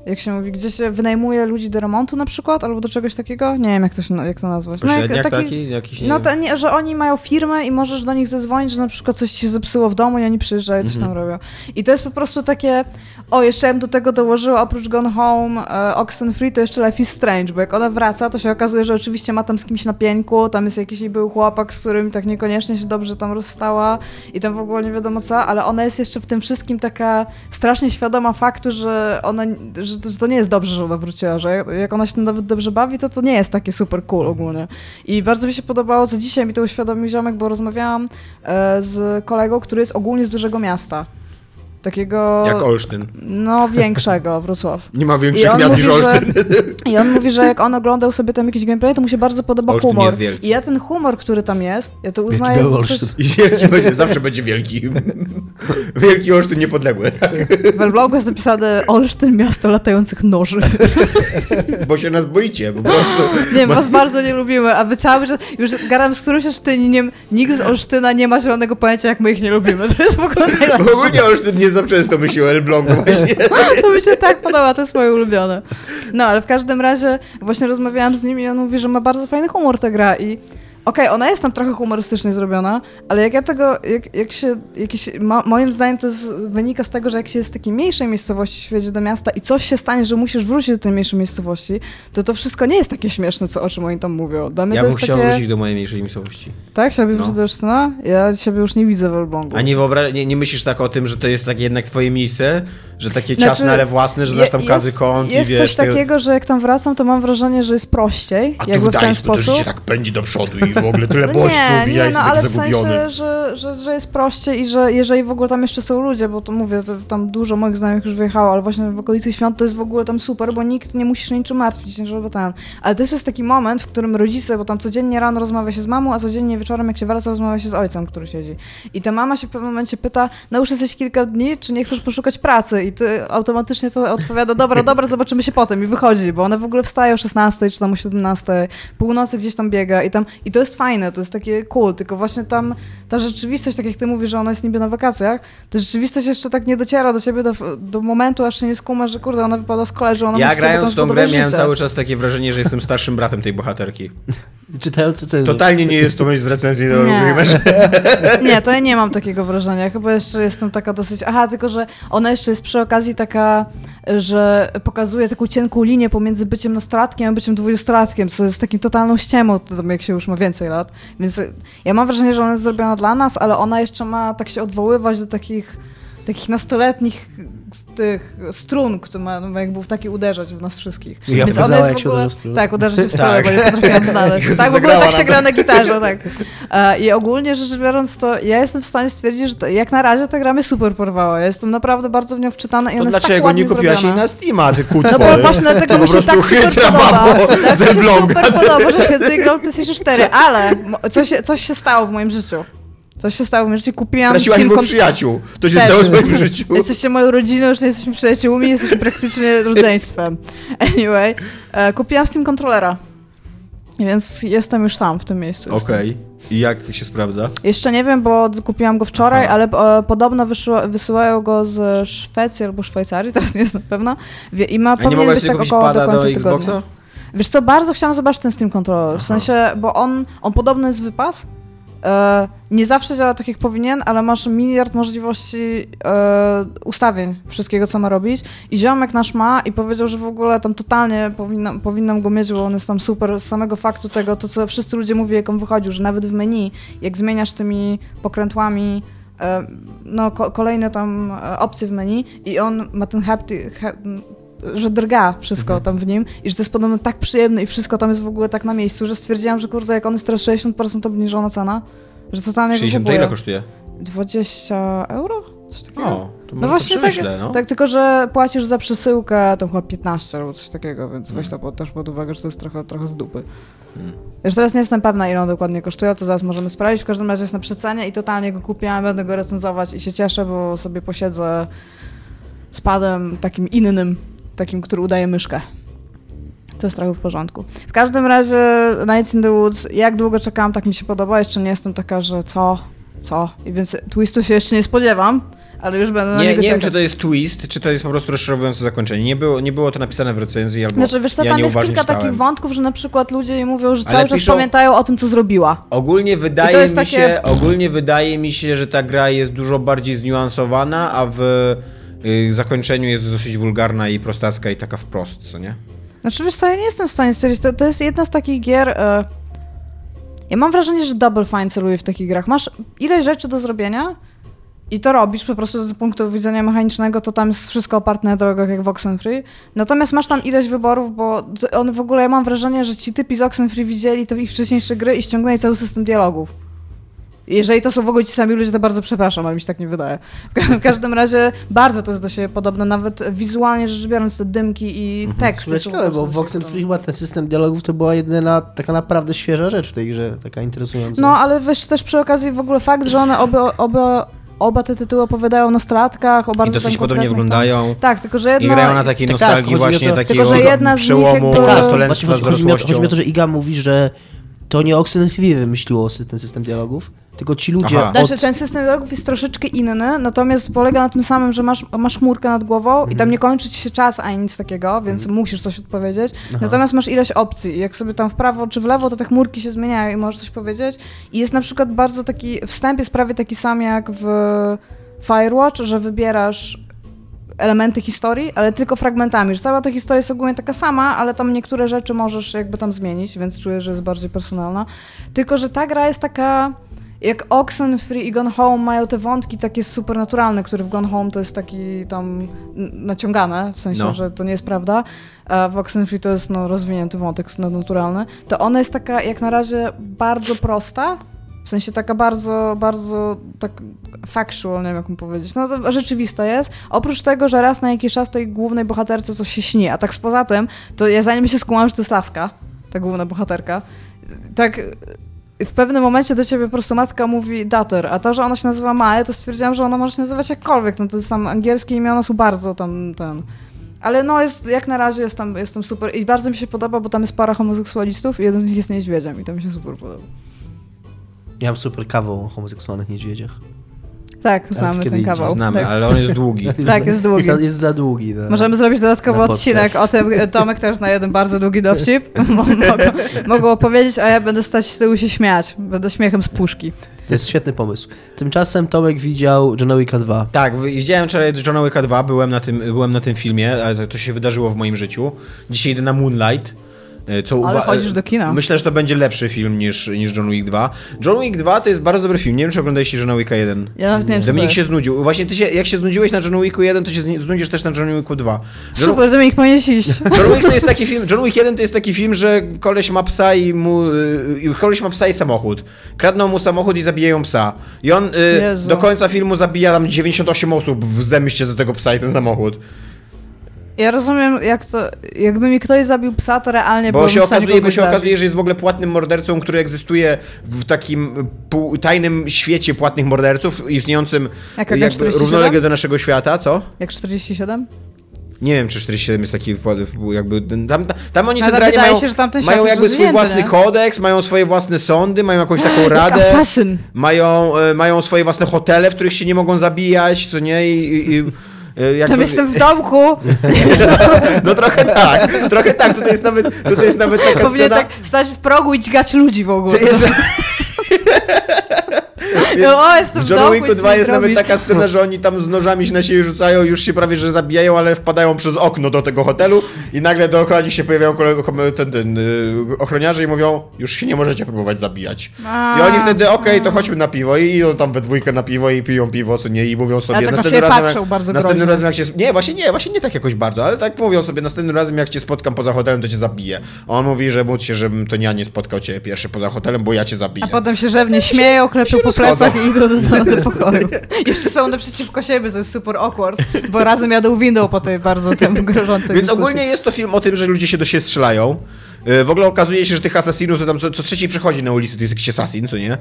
Jak się mówi, gdzie się wynajmuje ludzi do remontu na przykład, albo do czegoś takiego? Nie wiem, jak to, się, jak to nazwać. jak-
Pośredniak taki, jakiś, nie
no to nie, że oni mają firmę i możesz do nich zadzwonić, że na przykład coś ci się zepsuło w domu i oni przyjeżdżają i coś tam
Mhm.
robią. I to jest po prostu takie, o jeszcze ja bym do tego dołożyła oprócz Gone Home, e, Oxenfree, to jeszcze Life is Strange, bo jak ona wraca, to się okazuje, że oczywiście ma tam z kimś na pieńku, tam jest jakiś jej był chłopak, z którym tak niekoniecznie się dobrze tam rozstała i tam w ogóle nie wiadomo co, ale ona jest jeszcze w tym wszystkim taka strasznie świadoma faktu, że ona, że, że to nie jest dobrze, że ona wróciła, że jak- ona się nawet dobrze bawi, to to nie jest takie super cool ogólnie. I bardzo mi się podobało, co dzisiaj mi to uświadomił ziomek, bo rozmawiałam e, z kolegą, który jest ogólnie z dużego miasta. Takiego,
Jak Olsztyn.
no większego, [LAUGHS] Wrocław.
Nie ma większych
mówi,
niż
że,
Olsztyn. [LAUGHS]
I on mówi, że jak on oglądał sobie tam jakiś gameplay, to mu się bardzo podoba
Olsztyn
humor. I ja ten humor, który tam jest, ja to uznaję
Olsztyn.
coś...
I wielki będzie, zawsze będzie wielki. [LAUGHS] Wielki Olsztyn niepodległy, tak?
W Elblągu jest napisane Olsztyn, miasto latających noży.
Bo się nas boicie, po prostu.
Nie, was bardzo nie lubimy, a wy cały czas, już gadam z którymś Olsztyniniem, nikt z Olsztyna nie ma zielonego pojęcia, jak my ich nie lubimy. To jest w ogóle
Bo
najlepsze.
ogólnie Olsztyn nie za często myśli o Elblągu [LAUGHS] właśnie.
To mi się tak podoba, to jest moje ulubione. No, ale w każdym razie właśnie rozmawiałam z nim i on mówi, że ma bardzo fajny humor ta gra i okej, ona jest tam trochę humorystycznie zrobiona, ale jak ja tego, jak, jak się, ma, moim zdaniem to jest, wynika z tego, że jak się jest z takiej mniejszej miejscowości, się jedzie do miasta i coś się stanie, że musisz wrócić do tej mniejszej miejscowości, to to wszystko nie jest takie śmieszne, co o czym oni tam mówią. Dla mnie
Ja
to
bym chciał
takie...
wrócić do mojej mniejszej miejscowości.
Tak? Chciałbyś
No.
wrócić do Olsztyna? Ja siebie już nie widzę w Elblągu.
A nie, wyobra- nie, nie myślisz tak o tym, że to jest takie jednak twoje miejsce? Że takie
Znaczy,
ciasne, ale własne, że znasz tam
jest,
kąt
Jest
i wiesz...
coś
ty-
takiego, że jak tam wracam, to mam wrażenie, że jest prościej,
A
jakby
w
ten
Gdańsku to
sposób.
się tak pędzi do przodu i w ogóle tyle [LAUGHS]
No
bodźców
nie,
i ja
nie, no ale w sensie, że, że, że jest prościej i że jeżeli w ogóle tam jeszcze są ludzie, bo to mówię, to, tam dużo moich znajomych już wyjechało, ale właśnie w okolicy świąt to jest w ogóle tam super, bo nikt nie musisz się niczym martwić, nie, żeby ten. Ale też jest taki moment, w którym rodzice, bo tam codziennie rano rozmawia się z mamą, a codziennie wieczorem jak się wraca, rozmawia się z ojcem, który siedzi. I ta mama się w pewnym momencie pyta, no już jesteś kilka dni, czy nie chcesz poszukać pracy? I ty automatycznie to odpowiada, dobra, dobra, zobaczymy się potem i wychodzi, bo ona w ogóle wstaje o 16 czy tam o 17, północy gdzieś tam biega i tam, i to jest fajne, to jest takie cool, tylko właśnie tam ta rzeczywistość, tak jak ty mówisz, że ona jest niby na wakacjach, ta rzeczywistość jeszcze tak nie dociera do ciebie do, do momentu, aż się nie skumasz, że kurde, ona wypada z koleżą, ona
Ja grając w tą grę
zbudować
miałem
życie.
cały czas takie wrażenie, że jestem starszym bratem tej bohaterki.
Czytając recenzję.
Totalnie nie jest to myśl z recenzji do
Nie. Nie, to ja nie mam takiego wrażenia. Chyba jeszcze jestem taka dosyć. Aha, tylko że ona jeszcze jest przy okazji taka, że pokazuje taką cienką linię pomiędzy byciem nastolatkiem a byciem dwudziestolatkiem, co jest takim totalną ściemą, jak się już ma więcej lat. Więc ja mam wrażenie, że ona jest zrobiona dla nas, ale ona jeszcze ma tak się odwoływać do takich takich nastoletnich tych strun, które ma, no, jakby w takie uderzać w nas wszystkich.
Ja
Więc ona
jak
jest w
się
ogóle,
uderza.
Tak, uderzy się w [LAUGHS] strunę,
Tak.
bo nie potrafiłam [LAUGHS] znaleźć.
Jak
Tak, w ogóle tak się gra na gitarze, tak. [LAUGHS] E, I ogólnie rzecz biorąc, to ja jestem w stanie stwierdzić, że to, jak na razie ta gra mnie super porwała. Ja jestem naprawdę bardzo w nią wczytana i
To
ona jest tak
dlaczego
ładnie
nie kupiłaś jej
zrobiona.
na Steama, ty kutwo?
No bo właśnie dlatego mi się tak super podoba.
babo
Tak mi się super podoba, że siedzę i gram PlayStation 4, ale coś, coś się stało w moim życiu. Coś się stało w moim życiu. Kupiłam
Straciłaś
Steam
dwóch
kon-
przyjaciół. To się
Też.
stało w swoim życiu. [LAUGHS]
Jesteście moją rodziną, już nie jesteśmy przyjaciółmi, jesteśmy praktycznie rodzeństwem. [LAUGHS] Anyway, e, kupiłam Steam kontrolera. Więc jestem już tam, w tym miejscu.
Okej. I jak się sprawdza?
Jeszcze nie wiem, bo kupiłam go wczoraj,
Aha.
ale e, podobno wysyłają go z Szwecji albo Szwajcarii, [LAUGHS] teraz nie jestem pewna. Wie- I ma
A nie mogłaś
być tak około do końca
do
tygodnia. Wiesz co, bardzo chciałam zobaczyć ten Steam Controller, w sensie, bo on, on podobno jest wypas. E, nie zawsze działa tak jak powinien, ale masz miliard możliwości e, ustawień wszystkiego, co ma robić. I ziomek nasz ma i powiedział, że w ogóle tam totalnie powinnam, powinnam go mieć, bo on jest tam super z samego faktu tego, to co wszyscy ludzie mówią, jak on wychodził, że nawet w menu, jak zmieniasz tymi pokrętłami e, no, ko- kolejne tam opcje w menu i on ma ten hapty, ha, że drga wszystko
Mhm.
tam w nim i że to jest podobno tak przyjemne i wszystko tam jest w ogóle tak na miejscu, że stwierdziłam, że kurde, jak on jest teraz 60% obniżona cena, że totalnie go
60 to ile kosztuje?
20 euro? Coś takiego.
O, to
No właśnie
to
tak,
no.
tak, tylko że płacisz za przesyłkę tam chyba 15 albo coś takiego, więc
Hmm.
weź to pod- też pod uwagę, że to jest trochę, trochę z dupy.
Mm.
Już teraz nie jestem pewna, ile on dokładnie kosztuje, to zaraz możemy sprawdzić. W każdym razie jest na przecenie i totalnie go kupiłam, będę go recenzować i się cieszę, bo sobie posiedzę z padem takim innym, takim, który udaje myszkę. To jest trochę w porządku. W każdym razie Nights in the Woods, jak długo czekałam, tak mi się podoba. Jeszcze nie jestem taka, że co, co. I więc twistu się jeszcze nie spodziewam, ale już będę na
Nie,
niego
nie wiem, czy to jest twist, czy to jest po prostu rozczarowujące zakończenie. Nie było, nie było to napisane w recenzji, albo
Znaczy, wiesz co,
ja
tam jest kilka
czytałem.
takich wątków, że na przykład ludzie mówią, że
Ale
cały czas
piszą-
pamiętają o tym, co zrobiła.
Ogólnie wydaje mi
takie-
się, ogólnie wydaje mi się, że ta gra jest dużo bardziej zniuansowana, a w y, zakończeniu jest dosyć wulgarna i prostacka i taka wprost, co nie?
Znaczy, wiesz co, ja nie jestem w stanie stwierdzić, to, to jest jedna z takich gier... E... Ja mam wrażenie, że Double Fine celuje w takich grach. Masz ileś rzeczy do zrobienia i to robisz po prostu z punktu widzenia mechanicznego, to tam jest wszystko oparte na drogach jak w Oxenfree. Natomiast masz tam ileś wyborów, bo on w ogóle, ja mam wrażenie, że ci typi z Oxenfree widzieli te ich wcześniejsze gry i ściągnęli cały system dialogów. Jeżeli to są w ogóle ci sami ludzie, to bardzo przepraszam, ale mi się tak nie wydaje. W ka- W każdym razie bardzo to jest do siebie podobne, nawet wizualnie rzecz biorąc te dymki i tekst.
To ciekawe, bo w Oxenfree chyba ten system dialogów to była jedyna taka naprawdę świeża rzecz w tej grze, taka interesująca.
No, ale wiesz też przy okazji w ogóle fakt, że one oba, oba, oba te tytuły opowiadają o nastolatkach, o
I
bardzo
dosyć
tam
podobnie wyglądają.
Tam... Tak, tylko że
I
jedno...
grają na takiej
Tak, tak,
nostalgii
o
właśnie
to-
takiego
Tylko, że jedna z nich
przełomu
jakby-
Tak,
nastolenstwa z dorosłością.
chodzi mi o to, że Iga mówi, że to nie Oxenfree wymyśliło sy- ten system dialogów, tylko ci ludzie
Aha.
od...
Znaczy, ten system dialogów jest troszeczkę inny, natomiast polega na tym samym, że masz, masz chmurkę nad głową i
Mhm.
tam nie kończy ci się czas ani nic takiego, więc musisz coś odpowiedzieć. Natomiast masz ileś opcji i jak sobie tam w prawo czy w lewo, to te chmurki się zmieniają i możesz coś powiedzieć. I jest na przykład bardzo taki, wstęp jest prawie taki sam jak w Firewatch, że wybierasz elementy historii, ale tylko fragmentami, że cała ta historia jest ogólnie taka sama, ale tam niektóre rzeczy możesz jakby tam zmienić, więc czuję, że jest bardziej personalna. Tylko, że ta gra jest taka jak Oxenfree i Gone Home mają te wątki takie supernaturalne, które w Gone Home to jest taki tam naciągane, w sensie,
No.
że to nie jest prawda, a w Oxenfree to jest no, rozwinięty wątek naturalny, to ona jest taka jak na razie bardzo prosta, w sensie taka bardzo, bardzo tak factual, nie wiem jak mu powiedzieć. No to rzeczywista jest. Oprócz tego, że raz na jakiś czas tej głównej bohaterce coś się śni, a tak poza tym, to ja zanim się skumałam, że to jest laska, ta główna bohaterka, tak w pewnym momencie do ciebie po prostu matka mówi daughter, a to, że ona się nazywa Mae, to stwierdziłam, że ona może się nazywać jakkolwiek, no to tam angielskie imiona są bardzo tam ten... Ale no jest, jak na razie jest tam, jest tam super i bardzo mi się podoba, bo tam jest para homoseksualistów i jeden z nich jest niedźwiedziem i to mi się super podoba.
Ja mam super kawę o homoseksualnych niedźwiedziach.
Tak, znamy ten kawał.
Znamy,
tak.
ale on jest długi. [LAUGHS]
Tak, jest długi.
Jest, jest za długi. No.
Możemy zrobić dodatkowy
Na
odcinek o tym. Tomek też na jeden bardzo długi dowcip. [LAUGHS] Mo- Mogą, opowiedzieć, a ja będę stać z tyłu się śmiać. Będę śmiechem z puszki.
To jest świetny pomysł. Tymczasem Tomek widział Johna Wicka 2.
Tak, widziałem wczoraj Johna Wicka 2, byłem na tym, byłem na tym filmie, ale to, to się wydarzyło w moim życiu. Dzisiaj idę na Moonlight. E, Co
Ale
uwa-
chodzisz do kina.
Myślę, że to będzie lepszy film niż, niż John Wick 2. John Wick 2 to jest bardzo dobry film. Nie wiem, czy oglądaliście Johna Wicka 1.
Ja nawet nie wiem,
Dominik się znudził. Właśnie ty się, jak się znudziłeś na John Wicku 1, to się znudzisz też na John Wicku 2. John,
Super, Dominik, powinieneś iść. [LAUGHS]
John Wick to jest taki film, John Wick 1 to jest taki film, że koleś ma psa i mu, y, koleś ma psa i samochód. Kradną mu samochód i zabijają psa. I on y, do końca filmu zabija tam 98 osób w zemście za tego psa i ten samochód.
Ja rozumiem, jak to. Jakby mi ktoś zabił psa, to realnie
Bo
byłbym
się, okazuje, bo się
zabić.
okazuje, że jest w ogóle płatnym mordercą, który egzystuje w takim tajnym świecie płatnych morderców, istniejącym
Jak
jakby
47?
równolegle do naszego świata, co?
Jak 47?
Nie wiem, czy 47 jest taki jakby. Tam, tam, oni
Ale
centralnie mają,
się, że
mają jakby swój własny
nie?
kodeks, mają swoje własne sądy, mają jakąś taką
Jak
radę.
asasyn.
Mają, e, mają swoje własne hotele, w których się nie mogą zabijać, co nie? I, i, i jakby-
Tam jestem w domku. [LAUGHS]
No trochę tak, trochę tak. Tutaj jest nawet, tutaj jest nawet taka
Powinien
scena.
tak stać w progu i dźgać ludzi w ogóle.
To [LAUGHS] jest,
No, o, jestem
w John Wicku
i
2
coś
jest nawet taka scena, że oni tam z nożami się na siebie rzucają, już się prawie że zabijają, ale wpadają przez okno do tego hotelu i nagle dookoła nich się pojawiają kolego, ten, ten, y, ochroniarze i mówią, już się nie możecie próbować zabijać.
A,
I oni wtedy, okej, to chodźmy na piwo i idą tam we dwójkę na piwo i piją piwo, co nie, i mówią sobie
Ale tak
następnym razem,
patrzą bardzo
następnym
groźnie.
razem jak się, nie, właśnie nie, właśnie nie tak jakoś bardzo, ale tak mówią sobie, następnym razem jak cię spotkam poza hotelem, to cię zabiję. A on mówi, że módl się, żebym to ja nie spotkał cię pierwszy poza hotelem, bo ja cię zabiję.
A potem się rzewnie śmieją, klepią
się
po
rozchodzą.
Plecach i idą do, [LAUGHS] do pokoju. Jeszcze są naprzeciwko siebie, to jest super awkward, bo razem jadą windą po tej bardzo tym grożącej
Więc
dyskusji.
ogólnie jest to film o tym, że ludzie się do siebie strzelają. Yy, W ogóle okazuje się, że tych asasinów to tam co, co trzeci przychodzi na ulicy, to jest jakiś asasin, co nie?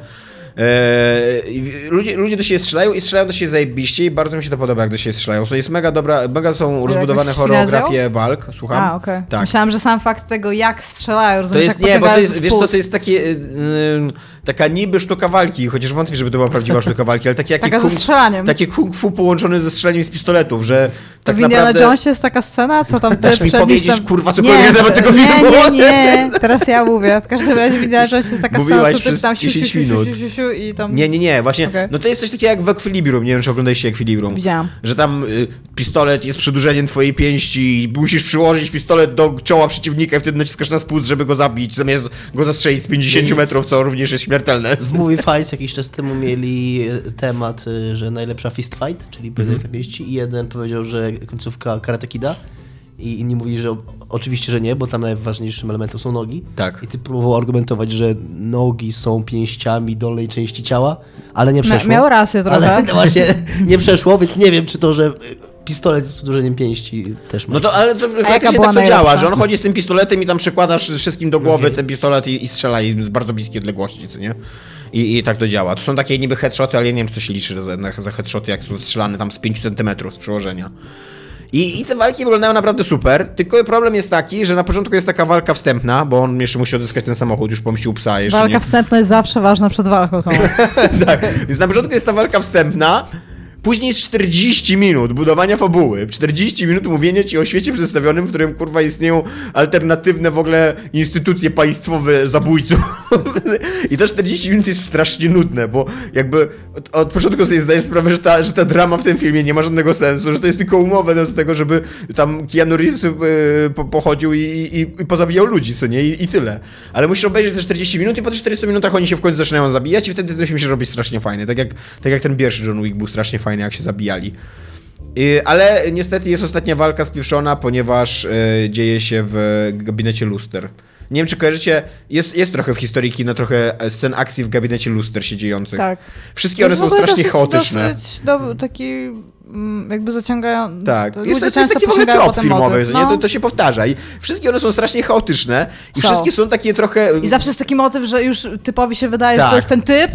Eee, ludzie, ludzie do siebie strzelają i strzelają do siebie zajebiście i bardzo mi się to podoba, jak do siebie strzelają. To jest mega dobra, mega są rozbudowane choreografie walk, słucham.
A, okej.
Tak.
Myślałam, że sam fakt tego, jak strzelają,
To
rozumiesz,
jest,
jak
nie, bo to jest, wiesz co, to jest takie, yy, taka niby sztuka walki, chociaż wątpię, żeby to była prawdziwa [LAUGHS] sztuka walki, ale takie,
ze
kung, takie kung fu połączone ze strzelaniem z pistoletów, że
To
tak
w Indiana
naprawdę...
Jonesie jest taka scena, co tam ty
Dasz mi powiedzieć,
listem-
kurwa, cokolwiek na temat tego
nie,
filmu?
Nie, nie, teraz ja mówię. W każdym razie w Indiana Jonesie jest taka
Mówiłaś
scena, co ty
przez
tam siu,
10
siu, siu,
minut.
I tam...
Nie, nie, nie, właśnie,
Okej.
no to jest coś takiego jak w Equilibrium, nie wiem, czy oglądaliście Equilibrium.
Widziałam.
Że tam y, pistolet jest przedłużeniem twojej pięści i musisz przyłożyć pistolet do czoła przeciwnika i wtedy naciskasz na spust, żeby go zabić, zamiast go zastrzelić z 50
Nie.
metrów, co również jest śmiertelne.
W Movie Fights jakiś czas temu mieli e, temat, e, że najlepsza fist fight, czyli pojedynek
Mhm.
na pięści i jeden powiedział, że końcówka Karate Kida i inni mówili, że oczywiście, że nie, bo tam najważniejszym elementem są nogi.
Tak.
I ty próbował argumentować, że nogi są pięściami dolnej części ciała, ale nie
Mia-
przeszło.
miał rację trochę.
Ale [LAUGHS] to właśnie nie przeszło, więc nie wiem, czy to, że pistolet z przedłużeniem pięści też ma.
No to, ale to
jaka
faktycznie
była
tak to działa, że on chodzi z tym pistoletem i tam przykładasz wszystkim do głowy
Okej.
ten pistolet i, i strzela i z bardzo bliskiej odległości, co nie? I, I tak to działa. To są takie niby headshoty, ale ja nie wiem, czy to się liczy za, za headshoty, jak są strzelane tam z 5 cm z przełożenia. I, I te walki wyglądają naprawdę super, tylko problem jest taki, że na początku jest taka walka wstępna, bo on jeszcze musi odzyskać ten samochód, już pomścił psa jeszcze,
Walka
nie?
wstępna jest zawsze ważna przed walką. [LAUGHS]
Tak, więc na początku jest ta walka wstępna, później jest 40 minut budowania fabuły, 40 minut mówienia ci o świecie przedstawionym, w którym kurwa istnieją alternatywne w ogóle instytucje państwowe zabójców. I te 40 minut jest strasznie nudne, bo jakby od, od początku sobie zdajesz sprawę, że ta, że ta drama w tym filmie nie ma żadnego sensu, że to jest tylko umowę do tego, żeby tam Keanu Reeves yy, po, pochodził i, i, i pozabijał ludzi, co nie? I, I tyle. Ale musisz obejrzeć te 40 minut i po tych 40 minutach oni się w końcu zaczynają zabijać i wtedy ten się robi strasznie fajny. Tak jak, tak jak ten pierwszy John Wick był strasznie fajny, jak się zabijali. Yy, ale niestety jest ostatnia walka spieszona, ponieważ yy, dzieje się w gabinecie luster. Nie wiem, czy kojarzycie, jest, jest trochę w historii kina trochę scen akcji w gabinecie luster się dziejących.
Tak.
Wszystkie one są strasznie
dosyć-
chaotyczne.
Dosyć do, taki mm, jakby zaciągają...
Tak, jest, to, jest taki w ogóle trop filmowy,
motyw.
nie?
No.
To, to się powtarza i wszystkie one są strasznie chaotyczne i
Są.
wszystkie są takie trochę...
I zawsze jest taki motyw, że już typowi się wydaje, że
Tak.
to jest ten typ,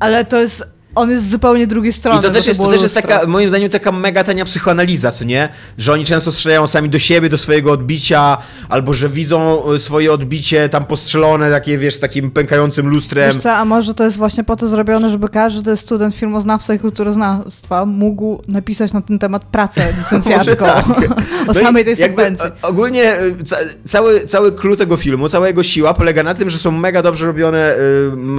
ale to jest on jest z zupełnie drugiej strony.
I to też jest, to
było
też jest taka, moim zdaniem, taka mega tania psychoanaliza, co nie? Że oni często strzelają sami do siebie, do swojego odbicia, albo że widzą y, swoje odbicie tam postrzelone, takie, wiesz, takim pękającym lustrem.
Wiesz co, a może to jest właśnie po to zrobione, żeby każdy student filmoznawca i kulturoznawstwa mógł napisać na ten temat pracę [LAUGHS] licencjacką
tak. [LAUGHS]
o
No
samej tej sekwencji.
Ogólnie y, ca, cały, cały clue tego filmu, cała jego siła polega na tym, że są mega dobrze robione,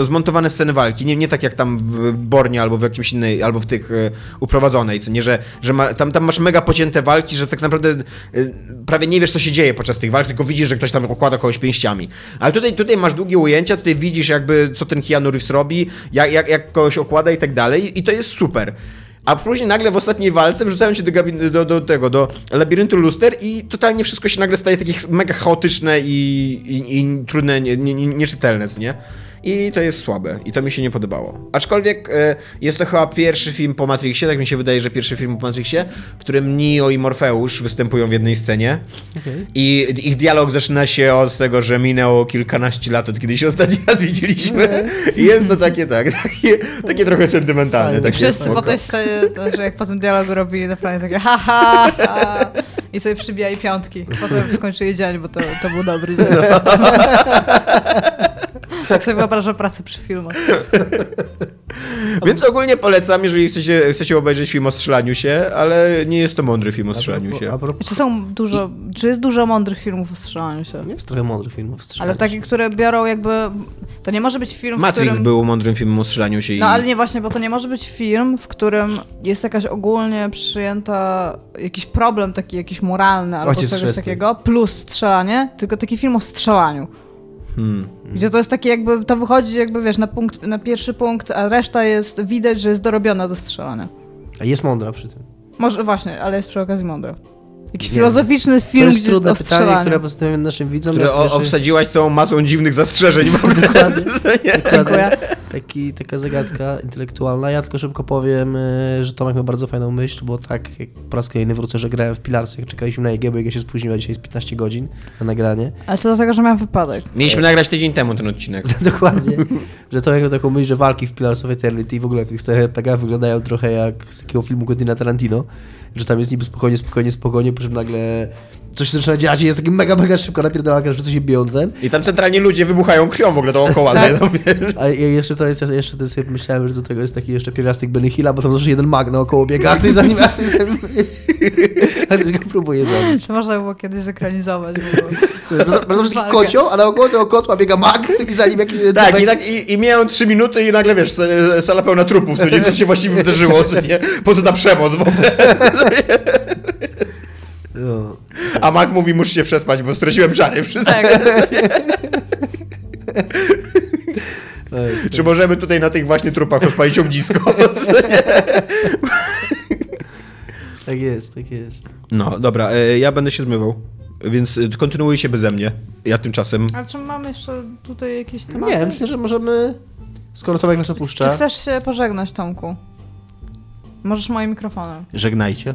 y, zmontowane sceny walki. Nie, nie tak jak tam w Albo w jakimś innej, albo w tych y, uprowadzonej, co nie, że, że ma, tam, tam masz mega pocięte walki, że tak naprawdę y, prawie nie wiesz, co się dzieje podczas tych walk, tylko widzisz, że ktoś tam okłada kogoś pięściami. Ale tutaj, tutaj masz długie ujęcia, tutaj widzisz jakby, co ten Keanu Reeves robi, jak, jak, jak kogoś okłada i tak dalej i to jest super. A później nagle w ostatniej walce wrzucają cię do, gabin- do, do tego, do labiryntu luster i totalnie wszystko się nagle staje takie mega chaotyczne i, i, i trudne, nie, nie, nie- nieczytelne, co nie? I to jest słabe. I to mi się nie podobało. Aczkolwiek e, jest to chyba pierwszy film po Matrixie, tak mi się wydaje, że pierwszy film po Matrixie, w którym Neo i Morfeusz występują w jednej scenie. I ich dialog zaczyna się od tego, że minęło kilkanaście lat od kiedy się ostatni raz widzieliśmy. I jest to takie, tak, takie, takie trochę sentymentalne. Takie
Wszyscy
spoko.
po tej scenie, to, że jak po tym dialogu robili naprawdę takie ha, ha, ha i sobie przybijali piątki. Potem skończyli dzień, bo to, to był dobry dzień. [LAUGHS] [LAUGHS] tak sobie wyobrażam pracę przy filmach. [LAUGHS]
Więc ogólnie polecam, jeżeli chcecie, chcecie obejrzeć film o strzelaniu się, ale nie jest to mądry film o strzelaniu się.
A propos,
Czy są dużo, czy jest dużo mądrych filmów o strzelaniu się?
jest trochę mądrych filmów strzelania.
Ale takie, które biorą jakby... To nie może być film, w
Matrix
którym...
był mądrym filmem o strzelaniu się i...
No ale nie właśnie, bo to nie może być film, w którym jest jakaś ogólnie przyjęta, jakiś problem taki jakiś moralny albo
Ojciec
czegoś takiego, plus strzelanie, tylko taki film o strzelaniu.
Hmm.
Gdzie to jest takie jakby, to wychodzi jakby wiesz, na, punkt, na pierwszy punkt, a reszta jest, widać, że jest dorobiona do strzelania.
A jest mądra przy tym.
Może właśnie, ale jest przy okazji mądra. Jakiś
Wiem.
filozoficzny
To
film,
jest
gdzie
trudne pytanie, które postawiamy naszym widzom.
Które
jak
o, obsadziłaś całą masą dziwnych zastrzeżeń w ogóle.
Dokładnie. [LAUGHS]
Nie?
Dziękuję.
Taki, taka zagadka intelektualna. Ja tylko szybko powiem, y, że Tomek ma bardzo fajną myśl, bo tak, jak po raz kolejny wrócę, że grałem w Pilarsy, jak czekaliśmy na EG, bo jak ja się spóźniła dzisiaj jest 15 godzin na nagranie.
Ale to dlatego, że miałem wypadek.
Mieliśmy nagrać tydzień temu ten odcinek. [LAUGHS]
Dokładnie. że Tomek miał taką myśl, że walki w Pillars of Eternity i w ogóle w tych starych RPG wyglądają trochę jak z takiego filmu Quentina Tarantino, że tam jest niby spokojnie, spokojnie, spokojnie, po czym nagle coś się zaczyna dziać i jest taki mega, mega szybko napierdalanka, że coś się bijące.
I tam centralnie ludzie wybuchają krwią w ogóle dookoła.
Tak.
nie? Tam, wiesz.
A jeszcze to jest, ja jeszcze to sobie myślałem, że do tego jest taki jeszcze pierwiastek Benny Hilla, bo tam zawsze jeden mag naokoło biega, a ktoś za nim, a ktoś za nim, [LAUGHS] a ktoś go próbuje zabić.
To można było kiedyś zekranizować. Bo...
Bardzo taki kocioł, a naokoło tego kotła biega mag i za nim jakiś...
Tak, i, tak i, i mijają trzy minuty i nagle, wiesz, sa- sala pełna trupów, co nie, co się właściwie wydarzyło, co nie, po co ta przemoc w ogóle.
No.
A Mac mówi, muszę się przespać, bo straciłem czary wszystkie.
Tak. [LAUGHS]
Czy możemy tutaj na tych właśnie trupach rozpalić ognisko? [LAUGHS]
Tak jest, tak jest.
No, dobra, e, ja będę się zmywał, więc e, kontynuuj się beze mnie. Ja tymczasem...
A czy mamy jeszcze tutaj jakieś tematy?
Nie, myślę, że możemy, skoro Tomek nas
Czy
opuszcza...
chcesz się pożegnać, Tomku? Możesz moim mikrofonem.
Żegnajcie.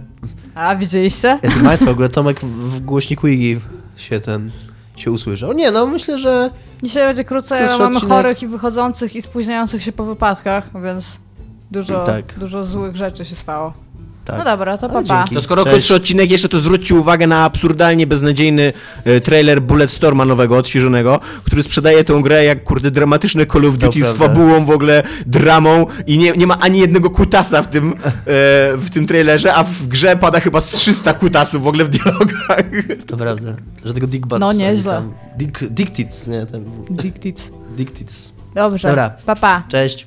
A, widzieliście?
Tu w ogóle Tomek w, głośniku Igi się ten się usłyszał. Nie, no myślę, że
Dzisiaj będzie krócej, ale mamy
odcinek.
chorych i wychodzących i spóźniających się po wypadkach, więc dużo,
Tak.
dużo złych rzeczy się stało.
Tak.
No dobra, to
Ale
pa, pa.
dzięki.
To skoro
Cześć.
krótszy odcinek, jeszcze to zwróćcie uwagę na absurdalnie beznadziejny e, trailer Bulletstorma nowego, odświeżonego, który sprzedaje tę grę jak, kurde, dramatyczne Call of Duty z
prawda.
fabułą w ogóle, dramą i nie, nie ma ani jednego kutasa w tym, e, w tym trailerze, a w grze pada chyba z 300 kutasów w ogóle w dialogach.
To prawda. Że tego Dick Butts.
No,
ani
nieźle.
tam- Dick, Dick Tits, nie? Ten,
Dick tits.
Dick Tits.
Dobrze,
Dobra.
pa, pa.
Cześć.